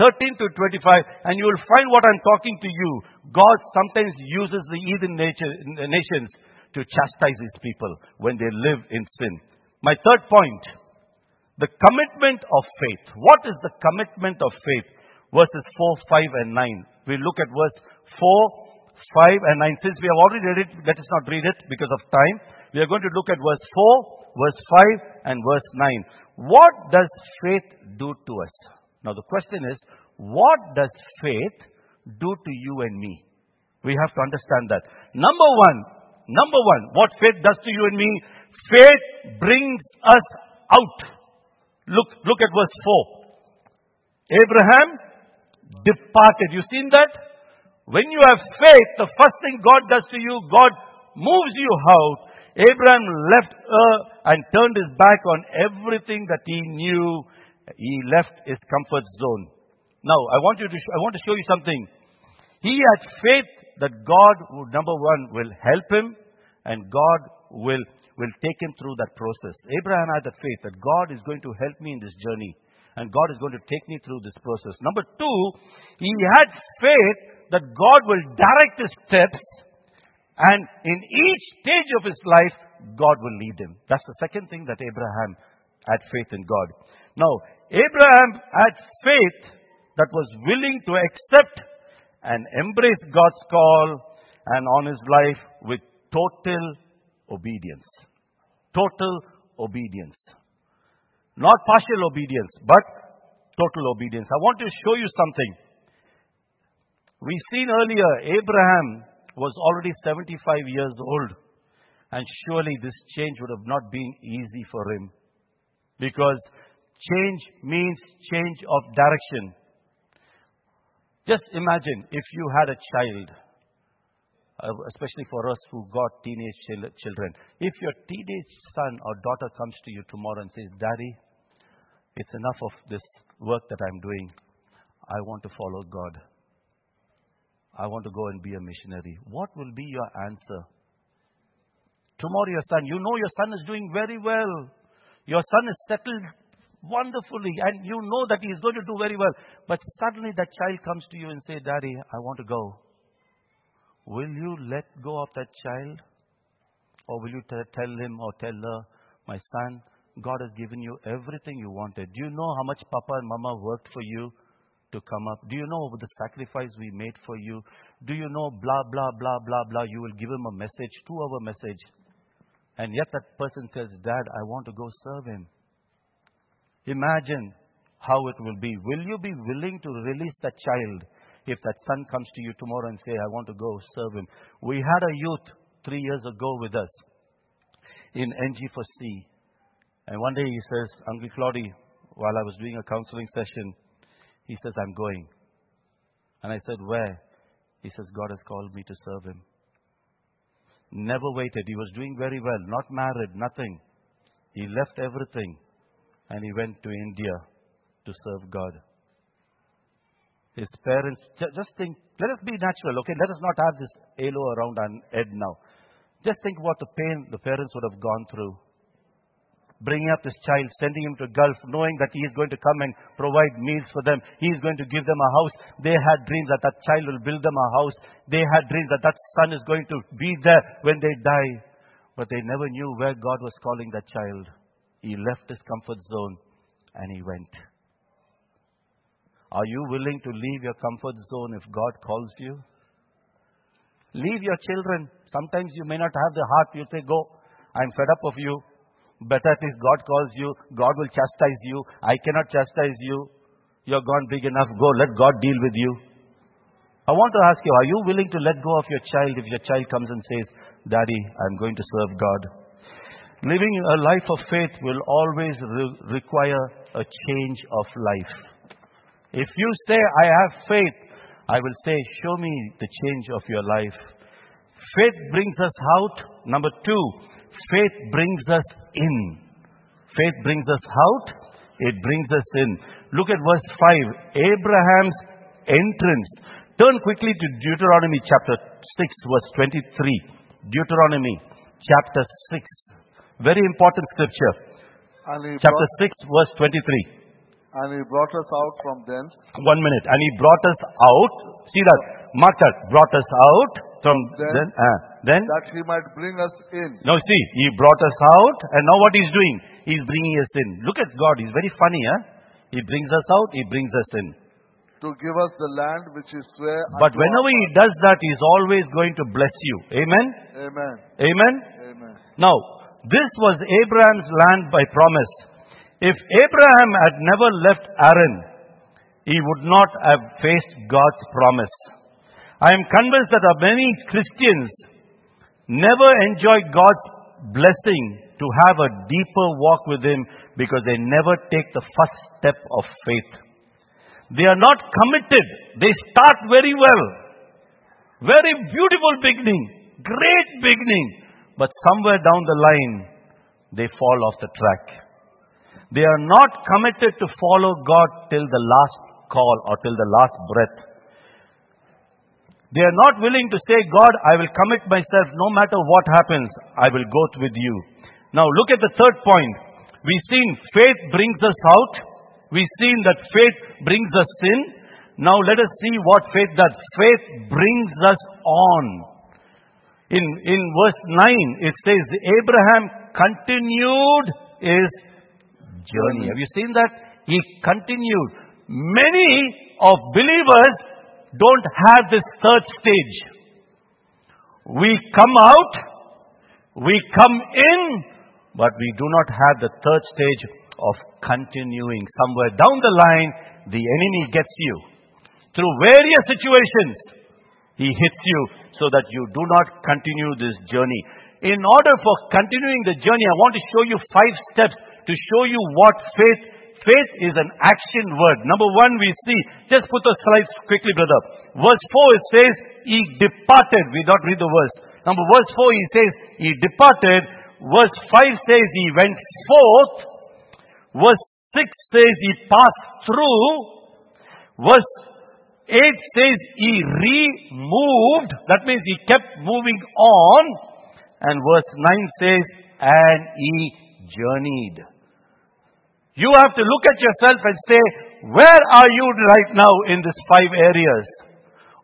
13 to 25, and you will find what I'm talking to you. God sometimes uses the heathen nature, nations to chastise His people when they live in sin. My third point, the commitment of faith. What is the commitment of faith? Verses 4, 5, and 9. We look at verse 4, 5, and 9. Since we have already read it, let us not read it because of time. We are going to look at verse 4, verse 5, and verse 9. What does faith do to us? Now the question is, what does faith do to you and me? We have to understand that. Number one, number one, what faith does to you and me, faith brings us out. Look, look at verse 4. Abraham departed. You seen that? When you have faith, the first thing God does to you, God moves you out. Abraham left Ur and turned his back on everything that he knew. He left his comfort zone. Now, I want you to, I want to show you something. He had faith that God number one, will help him and God will, will take him through that process. Abraham had the faith that God is going to help me in this journey and God is going to take me through this process. Number two, he had faith that God will direct his steps and in each stage of his life, God will lead him. That's the second thing that Abraham had faith in God. Now, Abraham had faith that was willing to accept and embrace God's call and on his life with total obedience. Total obedience. Not partial obedience, but total obedience. I want to show you something. We've seen earlier, Abraham was already 75 years old. And surely this change would have not been easy for him. Because change means change of direction. Just imagine if you had a child, Uh, especially for us who got teenage children. If your teenage son or daughter comes to you tomorrow and says, Daddy, it's enough of this work that I'm doing. I want to follow God. I want to go and be a missionary. What will be your answer? Tomorrow, your son, you know your son is doing very well. Your son is settled wonderfully, and you know that he is going to do very well. But suddenly that child comes to you and say, Daddy, I want to go. Will you let go of that child? Or will you tell him or tell her, My son, God has given you everything you wanted. Do you know how much Papa and Mama worked for you to come up? Do you know the sacrifice we made for you? Do you know blah, blah, blah, blah, blah? You will give him a message, two hour message. And yet that person says, Dad, I want to go serve him. Imagine how it will be. Will you be willing to release that child if that son comes to you tomorrow and say, I want to go serve him? We had a youth three years ago with us in NG4C. And one day he says, Uncle while I was doing a counseling session, he says, I'm going. And I said, Where? He says, God has called me to serve him. Never waited. He was doing very well, not married, nothing. He left everything and he went to India to serve God. His parents, just think, let us be natural, okay? Let us not have this halo around our head now. Just think what the pain the parents would have gone through. Bringing up this child, sending him to Gulf, knowing that he is going to come and provide meals for them. He is going to give them a house. They had dreams that that child will build them a house. They had dreams that that son is going to be there when they die. But they never knew where God was calling that child. He left his comfort zone and he went. Are you willing to leave your comfort zone if God calls you? Leave your children. Sometimes you may not have the heart. You say, Go. I'm fed up of you. Better least God calls you. God will chastise you. I cannot chastise you. You're gone big enough. Go. Let God deal with you. I want to ask you, are you willing to let go of your child if your child comes and says, Daddy, I'm going to serve God? Living a life of faith will always re- require a change of life. If you say, I have faith, I will say, Show me the change of your life. Faith brings us out. Number two, faith brings us in. Faith brings us out, it brings us in. Look at verse 5. Abraham's entrance. Turn quickly to Deuteronomy chapter 6, verse 23. Deuteronomy chapter 6, very important scripture. Chapter 6, verse 23. And he brought us out from thence. One minute. And he brought us out. See that. Mark that. Brought us out from then. Then, uh, then. That he might bring us in. Now see. He brought us out. And now what he's doing? He's bringing us in. Look at God. He's very funny. Huh? He brings us out. He brings us in. To give us the land which is where. But whenever he does that, he's always going to bless you. Amen? Amen. Amen? Amen. Now, this was Abraham's land by promise. If Abraham had never left Haran, he would not have faced God's promise. I am convinced that many Christians never enjoy God's blessing to have a deeper walk with Him because they never take the first step of faith. They are not committed. They start very well. Very beautiful beginning. Great beginning. but somewhere down the line, they fall off the track. They are not committed to follow God till the last call or till the last breath. They are not willing to say, God, I will commit myself no matter what happens. I will go with you. Now look at the third point. We've seen faith brings us out. We've seen that faith brings us in. Now let us see what faith does. Faith brings us on. In, in verse 9, it says, Abraham continued his journey. Mm-hmm. Have you seen that? He continued. Many of believers don't have this third stage. We come out, we come in, but we do not have the third stage of continuing. Somewhere down the line, the enemy gets you. Through various situations, he hits you so that you do not continue this journey. In order for continuing the journey, I want to show you five steps to show you what faith Faith is an action word. Number one, we see, just put the slides quickly, brother. Verse 4 it says, He departed. We don't read the verse. Number verse 4 he says, He departed. Verse 5 says, He went forth. Verse 6 says, He passed through. Verse 8 says, He removed. That means He kept moving on. And verse 9 says, And He journeyed. You have to look at yourself and say, where are you right now in these five areas?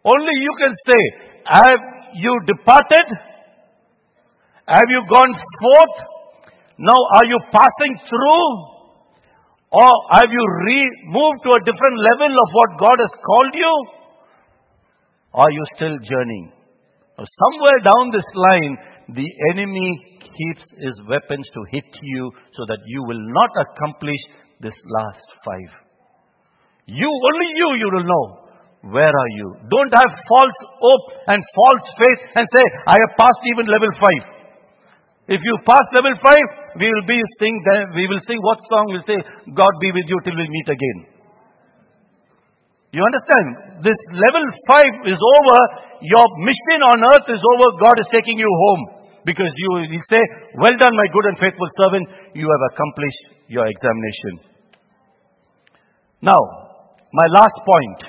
Only you can say, have you departed? Have you gone forth? Now are you passing through? Or have you re- moved to a different level of what God has called you? Are you still journeying? Somewhere down this line, the enemy keeps his weapons to hit you so that you will not accomplish this last five. You, only you, you will know. Where are you? Don't have false hope and false faith and say, I have passed even level five. If you pass level five, we will be sing, we will sing what song? We'll say, God be with you till we meet again. You understand? This level five is over. Your mission on earth is over. God is taking you home. Because you will say, Well done, my good and faithful servant, you have accomplished your examination. Now, my last point.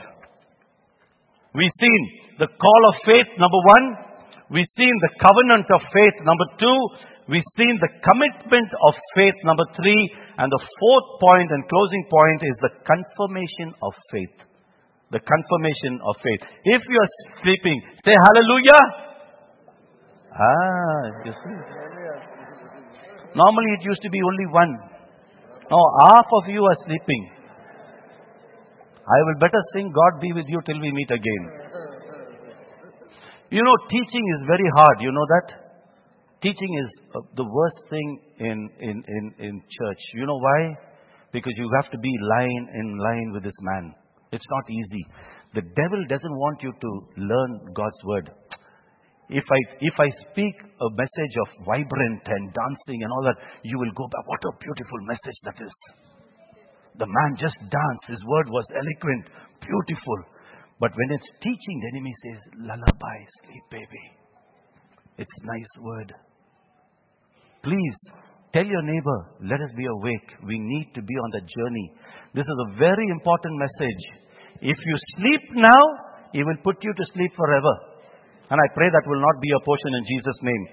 We've seen the call of faith, number one. We've seen the covenant of faith, number two. We've seen the commitment of faith, number three. And the fourth point and closing point is the confirmation of faith. The confirmation of faith. If you are sleeping, say hallelujah. Ah, you see. Normally it used to be only one. Now half of you are sleeping. I will better sing God be with you till we meet again. You know, teaching is very hard. You know that? Teaching is uh, the worst thing in, in, in, in church. You know why? Because you have to be line in line with this man. It's not easy. The devil doesn't want you to learn God's word. If I, if I speak a message of vibrant and dancing and all that, you will go back. What a beautiful message that is. The man just danced. His word was eloquent, beautiful. But when it's teaching, the enemy says, lullaby, sleep baby. It's nice word. Please tell your neighbor, let us be awake. We need to be on the journey. This is a very important message. If you sleep now, he will put you to sleep forever. And I pray that will not be your portion in Jesus' name.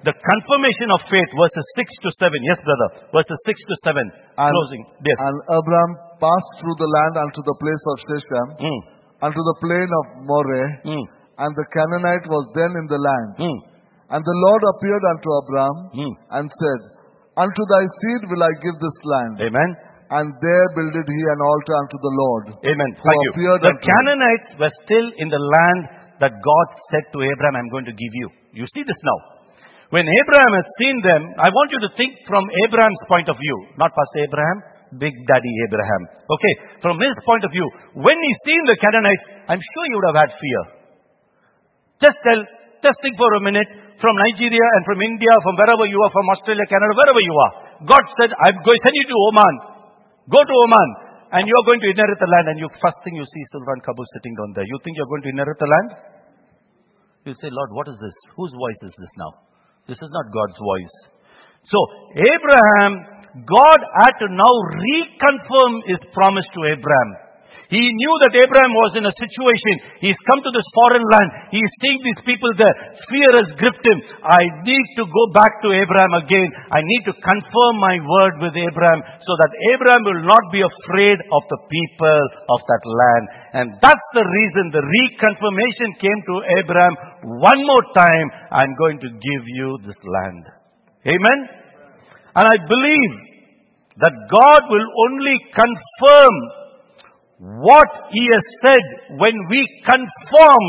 The confirmation of faith, verses 6 to 7. Yes, brother. Verses 6 to 7. And, Closing. Yes. And Abraham passed through the land unto the place of Shechem, Mm, unto the plain of Moreh, mm, and the Canaanite was then in the land. mm, And the Lord appeared unto Abraham mm. and said, Unto thy seed will I give this land. Amen. And there builded he an altar unto the Lord. Amen. Thank you. The unto him. Canaanites were still in the land that God said to Abraham, I'm going to give you. You see this now. When Abraham has seen them, I want you to think from Abraham's point of view, not Pastor Abraham, Big Daddy Abraham. Okay, from his point of view, when he seen the Canaanites, I'm sure he would have had fear. Just tell, just think for a minute, from Nigeria and from India, from wherever you are, from Australia, Canada, wherever you are. God said, I'm going to send you to Oman. Go to Oman. And you are going to inherit the land. And you first thing you see Sultan Kabul sitting down there. You think you're going to inherit the land? You say, Lord, what is this? Whose voice is this now? This is not God's voice. So, Abraham, God had to now reconfirm his promise to Abraham. He knew that Abraham was in a situation. He's come to this foreign land. He's seeing these people there. Fear has gripped him. I need to go back to Abraham again. I need to confirm my word with Abraham so that Abraham will not be afraid of the people of that land. And that's the reason the reconfirmation came to Abraham one more time. I'm going to give you this land. Amen? And I believe that God will only confirm what He has said when we conform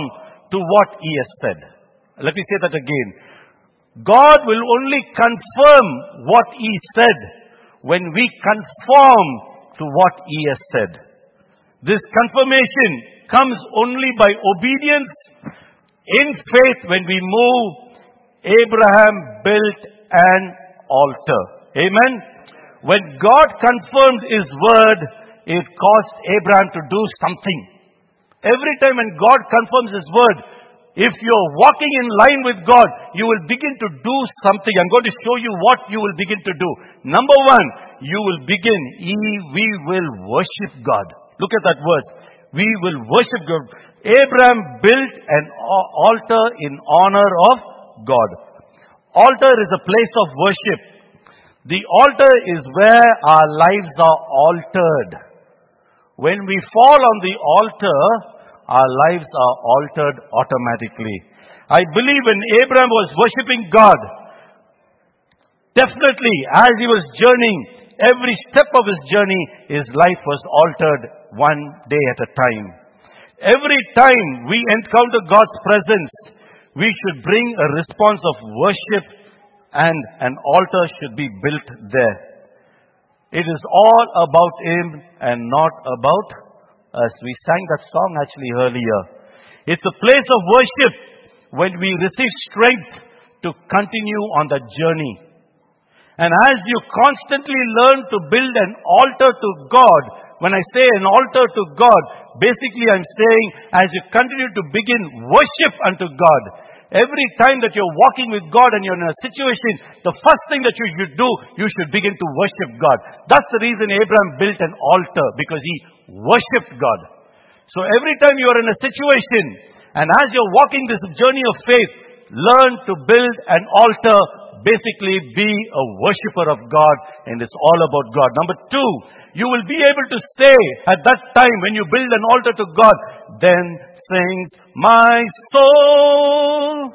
to what He has said. Let me say that again. God will only confirm what He said when we conform to what He has said. This confirmation comes only by obedience in faith when we move. Abraham built an altar. Amen. When God confirmed His word, it caused Abraham to do something. Every time when God confirms His word, if you're walking in line with God, you will begin to do something. I'm going to show you what you will begin to do. Number one, you will begin, we will worship God. Look at that word. We will worship God. Abraham built an altar in honor of God. Altar is a place of worship. The altar is where our lives are altered. When we fall on the altar, our lives are altered automatically. I believe when Abraham was worshipping God, definitely as he was journeying, every step of his journey, his life was altered one day at a time. Every time we encounter God's presence, we should bring a response of worship and an altar should be built there. It is all about Him and not about us. We sang that song actually earlier. It's a place of worship when we receive strength to continue on the journey. And as you constantly learn to build an altar to God, when I say an altar to God, basically I'm saying as you continue to begin worship unto God, Every time that you're walking with God and you're in a situation, the first thing that you should do, you should begin to worship God. That's the reason Abraham built an altar, because he worshipped God. So every time you are in a situation, and as you're walking this journey of faith, learn to build an altar, basically be a worshiper of God, and it's all about God. Number two, you will be able to say at that time when you build an altar to God, then sings, My soul,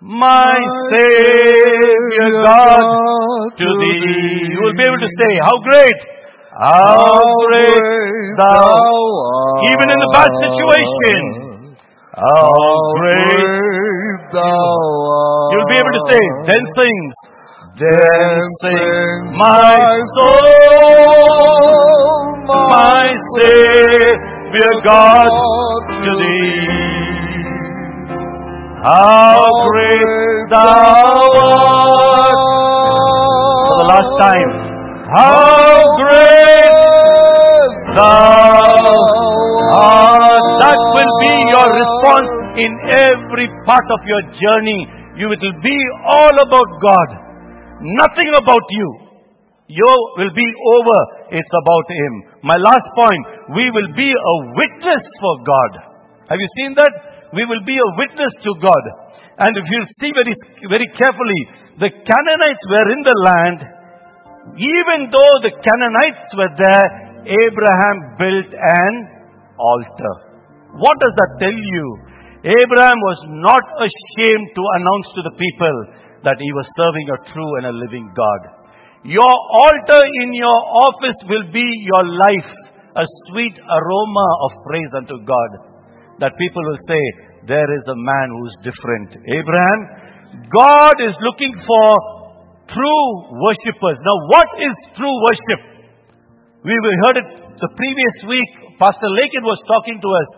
my Savior God, to thee. You will be able to say, How great! How great thou art. Even in the bad situation. How great thou art. You'll be able to say, Then sings, then sings my soul, my Savior God, to thee. How great thou art. For the last time. How great thou art. That will be your response in every part of your journey. You will be all about God. Nothing about you. You will be over. It's about Him. My last point. We will be a witness for God. Have you seen that? We will be a witness to God. And if you see very, very carefully, the Canaanites were in the land. Even though the Canaanites were there, Abraham built an altar. What does that tell you? Abraham was not ashamed to announce to the people that he was serving a true and a living God. Your altar in your office will be your life, a sweet aroma of praise unto God. That people will say, there is a man who's different. Abraham, God is looking for true worshippers. Now, what is true worship? We heard it the previous week. Pastor Lakin was talking to us.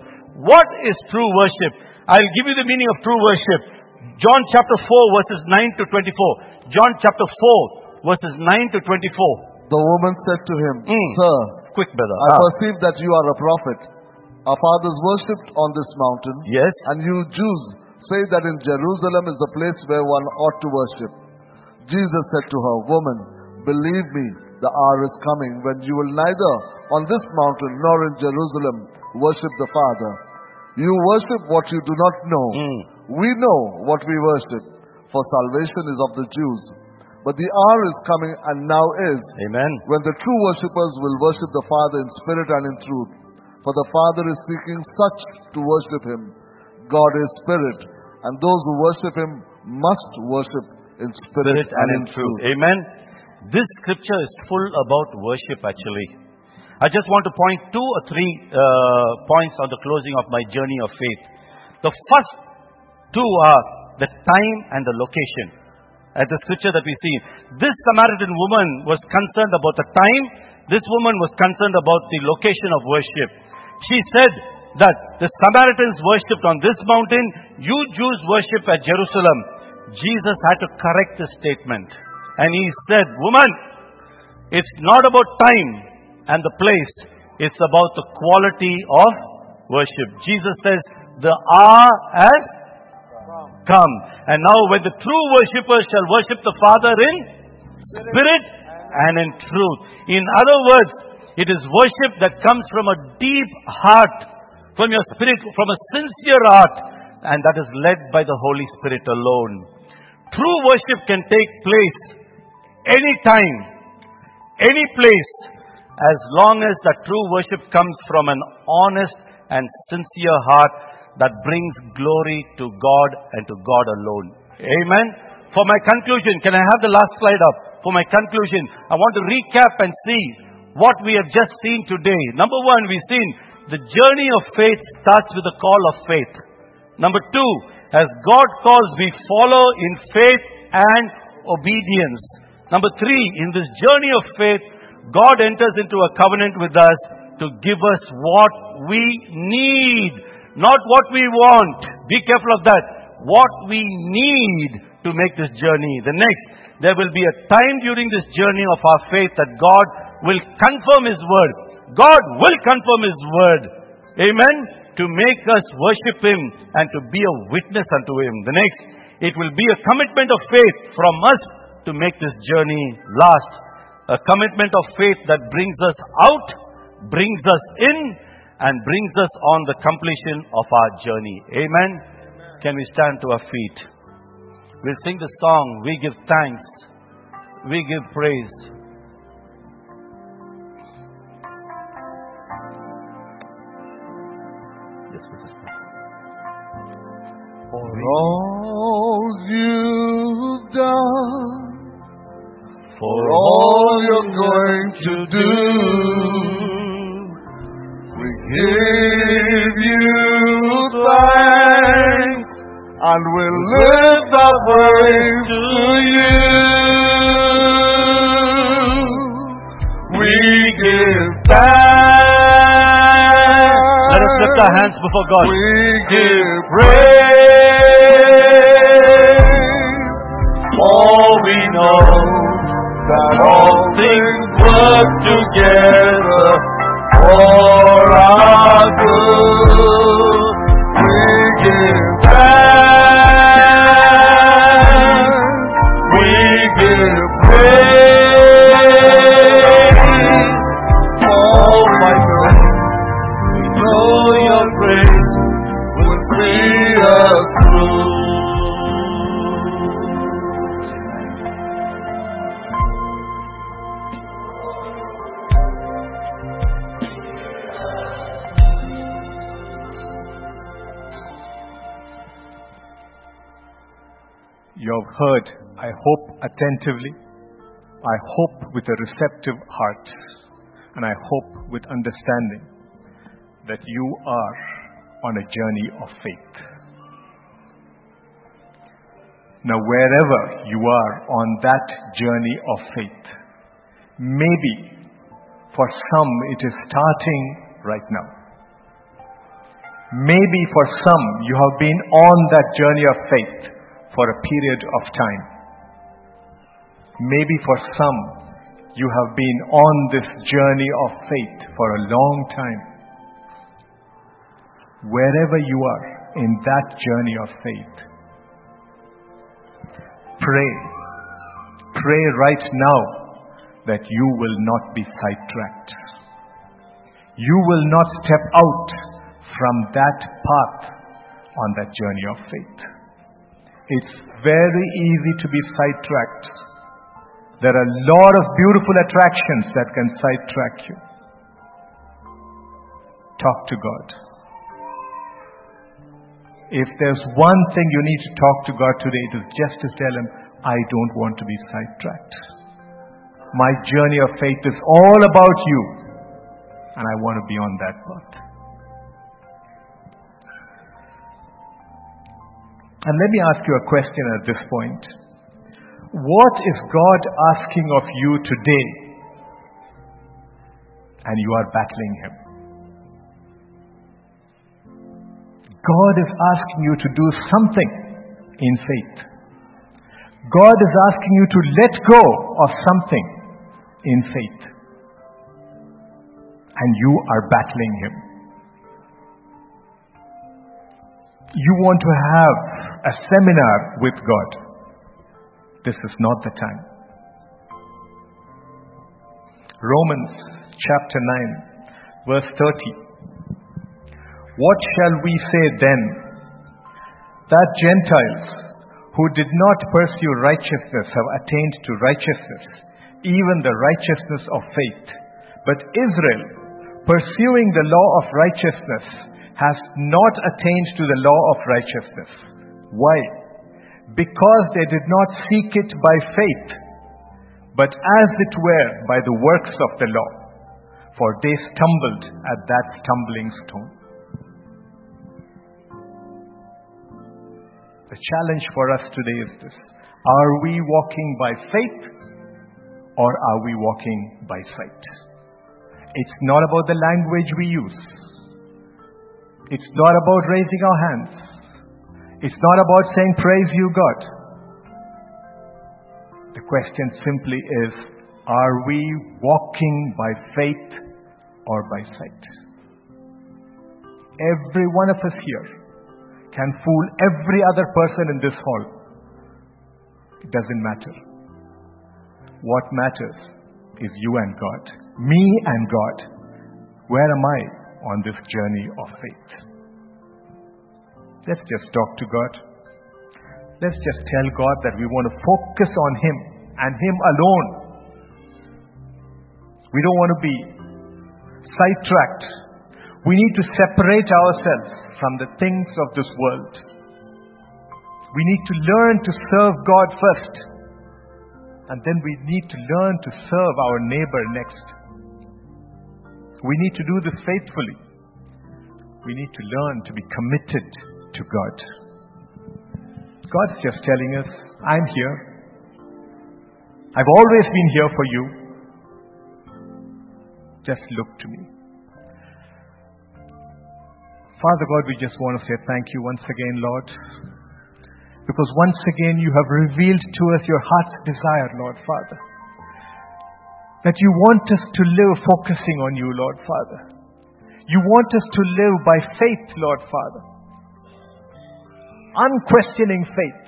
What is true worship? I'll give you the meaning of true worship. John chapter 4 verses 9 to 24. John chapter 4 verses 9 to 24. The woman said to him, Mm. Sir, Quick, brother. I Ah. perceive that you are a prophet. Our fathers worshipped on this mountain, Yes. and you Jews say that in Jerusalem is the place where one ought to worship. Jesus said to her, Woman, believe me, the hour is coming when you will neither on this mountain nor in Jerusalem worship the Father. You worship what you do not know. Mm. We know what we worship, for salvation is of the Jews. But the hour is coming and now is Amen. when the true worshippers will worship the Father in spirit and in truth. For the Father is seeking such to worship Him. God is spirit, and those who worship Him must worship in spirit, Spirit and in truth. Amen. This scripture is full about worship actually. I just want to point two or three uh, points on the closing of my journey of faith. The first two are the time and the location. At the scripture that we see, this Samaritan woman was concerned about the time. This woman was concerned about the location of worship. She said that the Samaritans worshipped on this mountain, you Jews worship at Jerusalem. Jesus had to correct the statement. And he said, Woman, it's not about time and the place, it's about the quality of worship. Jesus says, The hour has come. And now, when the true worshippers shall worship the Father in spirit and in truth. In other words, it is worship that comes from a deep heart, from your spirit, from a sincere heart, and that is led by the Holy Spirit alone. True worship can take place anytime, any place, as long as that true worship comes from an honest and sincere heart that brings glory to God and to God alone. Amen. For my conclusion, can I have the last slide up? For my conclusion, I want to recap and see what we have just seen today. Number one, we've seen the journey of faith starts with the call of faith. Number two, as God calls, we follow in faith and obedience. Number three, in this journey of faith, God enters into a covenant with us to give us what we need, not what we want. Be careful of that. What we need to make this journey. The next, there will be a time during this journey of our faith that God will confirm His word. God will confirm His word. Amen. To make us worship Him and to be a witness unto Him. The next, it will be a commitment of faith from us to make this journey last. A commitment of faith that brings us out, brings us in, and brings us on the completion of our journey. Amen. Can we stand to our feet? We'll sing the song, We Give Thanks, We Give Praise. For all you've done, For all you're going to do, we give you thanks and we lift our praise to you. Lift our hands before God. We give praise, for we know that all things work together for our good. Heard, I hope, attentively. I hope with a receptive heart. And I hope with understanding that you are on a journey of faith. Now, wherever you are on that journey of faith, maybe for some it is starting right now. Maybe for some you have been on that journey of faith for a period of time. Maybe for some you have been on this journey of faith for a long time. Wherever you are, in that journey of faith. Pray. Pray right now that you will not be sidetracked. You will not step out from that path on that journey of faith. It's very easy to be sidetracked. There are a lot of beautiful attractions that can sidetrack you. Talk to God. If there's one thing you need to talk to God today, it is just to tell Him, I don't want to be sidetracked. My journey of faith is all about you, and I want to be on that path. And let me ask you a question at this point. What is God asking of you today? And you are battling Him. God is asking you to do something in faith. God is asking you to let go of something in faith. And you are battling Him. You want to have a seminar with God. This is not the time. Romans chapter 9, verse 30. What shall we say then? That Gentiles who did not pursue righteousness have attained to righteousness, even the righteousness of faith. But Israel, pursuing the law of righteousness, has not attained to the law of righteousness. Why? Because they did not seek it by faith, but as it were by the works of the law, for they stumbled at that stumbling stone. The challenge for us today is this Are we walking by faith or are we walking by sight? It's not about the language we use. It's not about raising our hands. It's not about saying, Praise you, God. The question simply is Are we walking by faith or by sight? Every one of us here can fool every other person in this hall. It doesn't matter. What matters is you and God, me and God. Where am I on this journey of faith? Let's just talk to God. Let's just tell God that we want to focus on Him and Him alone. We don't want to be sidetracked. We need to separate ourselves from the things of this world. We need to learn to serve God first. And then we need to learn to serve our neighbor next. We need to do this faithfully. We need to learn to be committed to God. God's just telling us, I'm here. I've always been here for you. Just look to me. Father God, we just want to say thank you once again, Lord. Because once again you have revealed to us your heart's desire, Lord Father. That you want us to live focusing on you, Lord Father. You want us to live by faith, Lord Father. Unquestioning faith.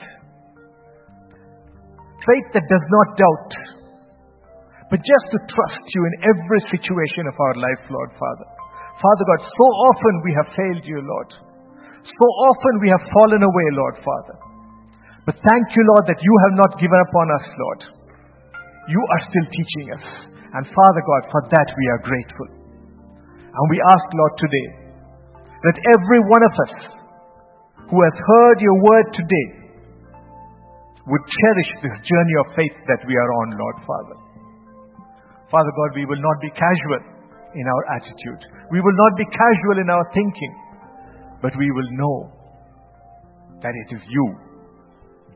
Faith that does not doubt. But just to trust you in every situation of our life, Lord Father. Father God, so often we have failed you, Lord. So often we have fallen away, Lord Father. But thank you, Lord, that you have not given up on us, Lord. You are still teaching us. And Father God, for that we are grateful. And we ask, Lord, today that every one of us who has heard your word today would cherish this journey of faith that we are on, Lord Father. Father God, we will not be casual in our attitude. We will not be casual in our thinking, but we will know that it is you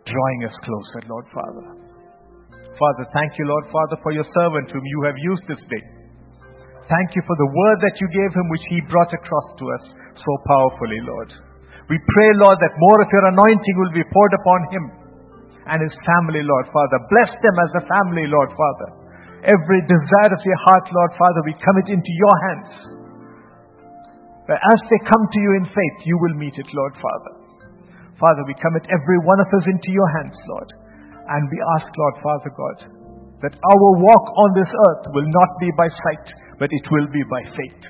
drawing us closer, Lord Father. Father, thank you, Lord Father, for your servant whom you have used this day. Thank you for the word that you gave him, which he brought across to us so powerfully, Lord. We pray, Lord, that more of your anointing will be poured upon him and his family, Lord Father. Bless them as a family, Lord Father. Every desire of their heart, Lord Father, we commit into your hands. But as they come to you in faith, you will meet it, Lord Father. Father, we commit every one of us into your hands, Lord. And we ask, Lord Father God, that our walk on this earth will not be by sight, but it will be by faith.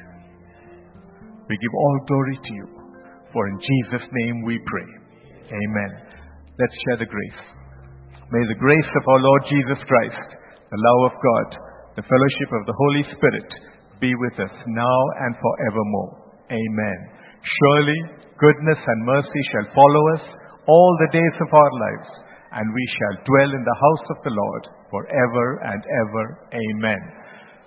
We give all glory to you. For in Jesus' name we pray. Amen. Let's share the grace. May the grace of our Lord Jesus Christ, the love of God, the fellowship of the Holy Spirit be with us now and forevermore. Amen. Surely goodness and mercy shall follow us all the days of our lives, and we shall dwell in the house of the Lord forever and ever. Amen.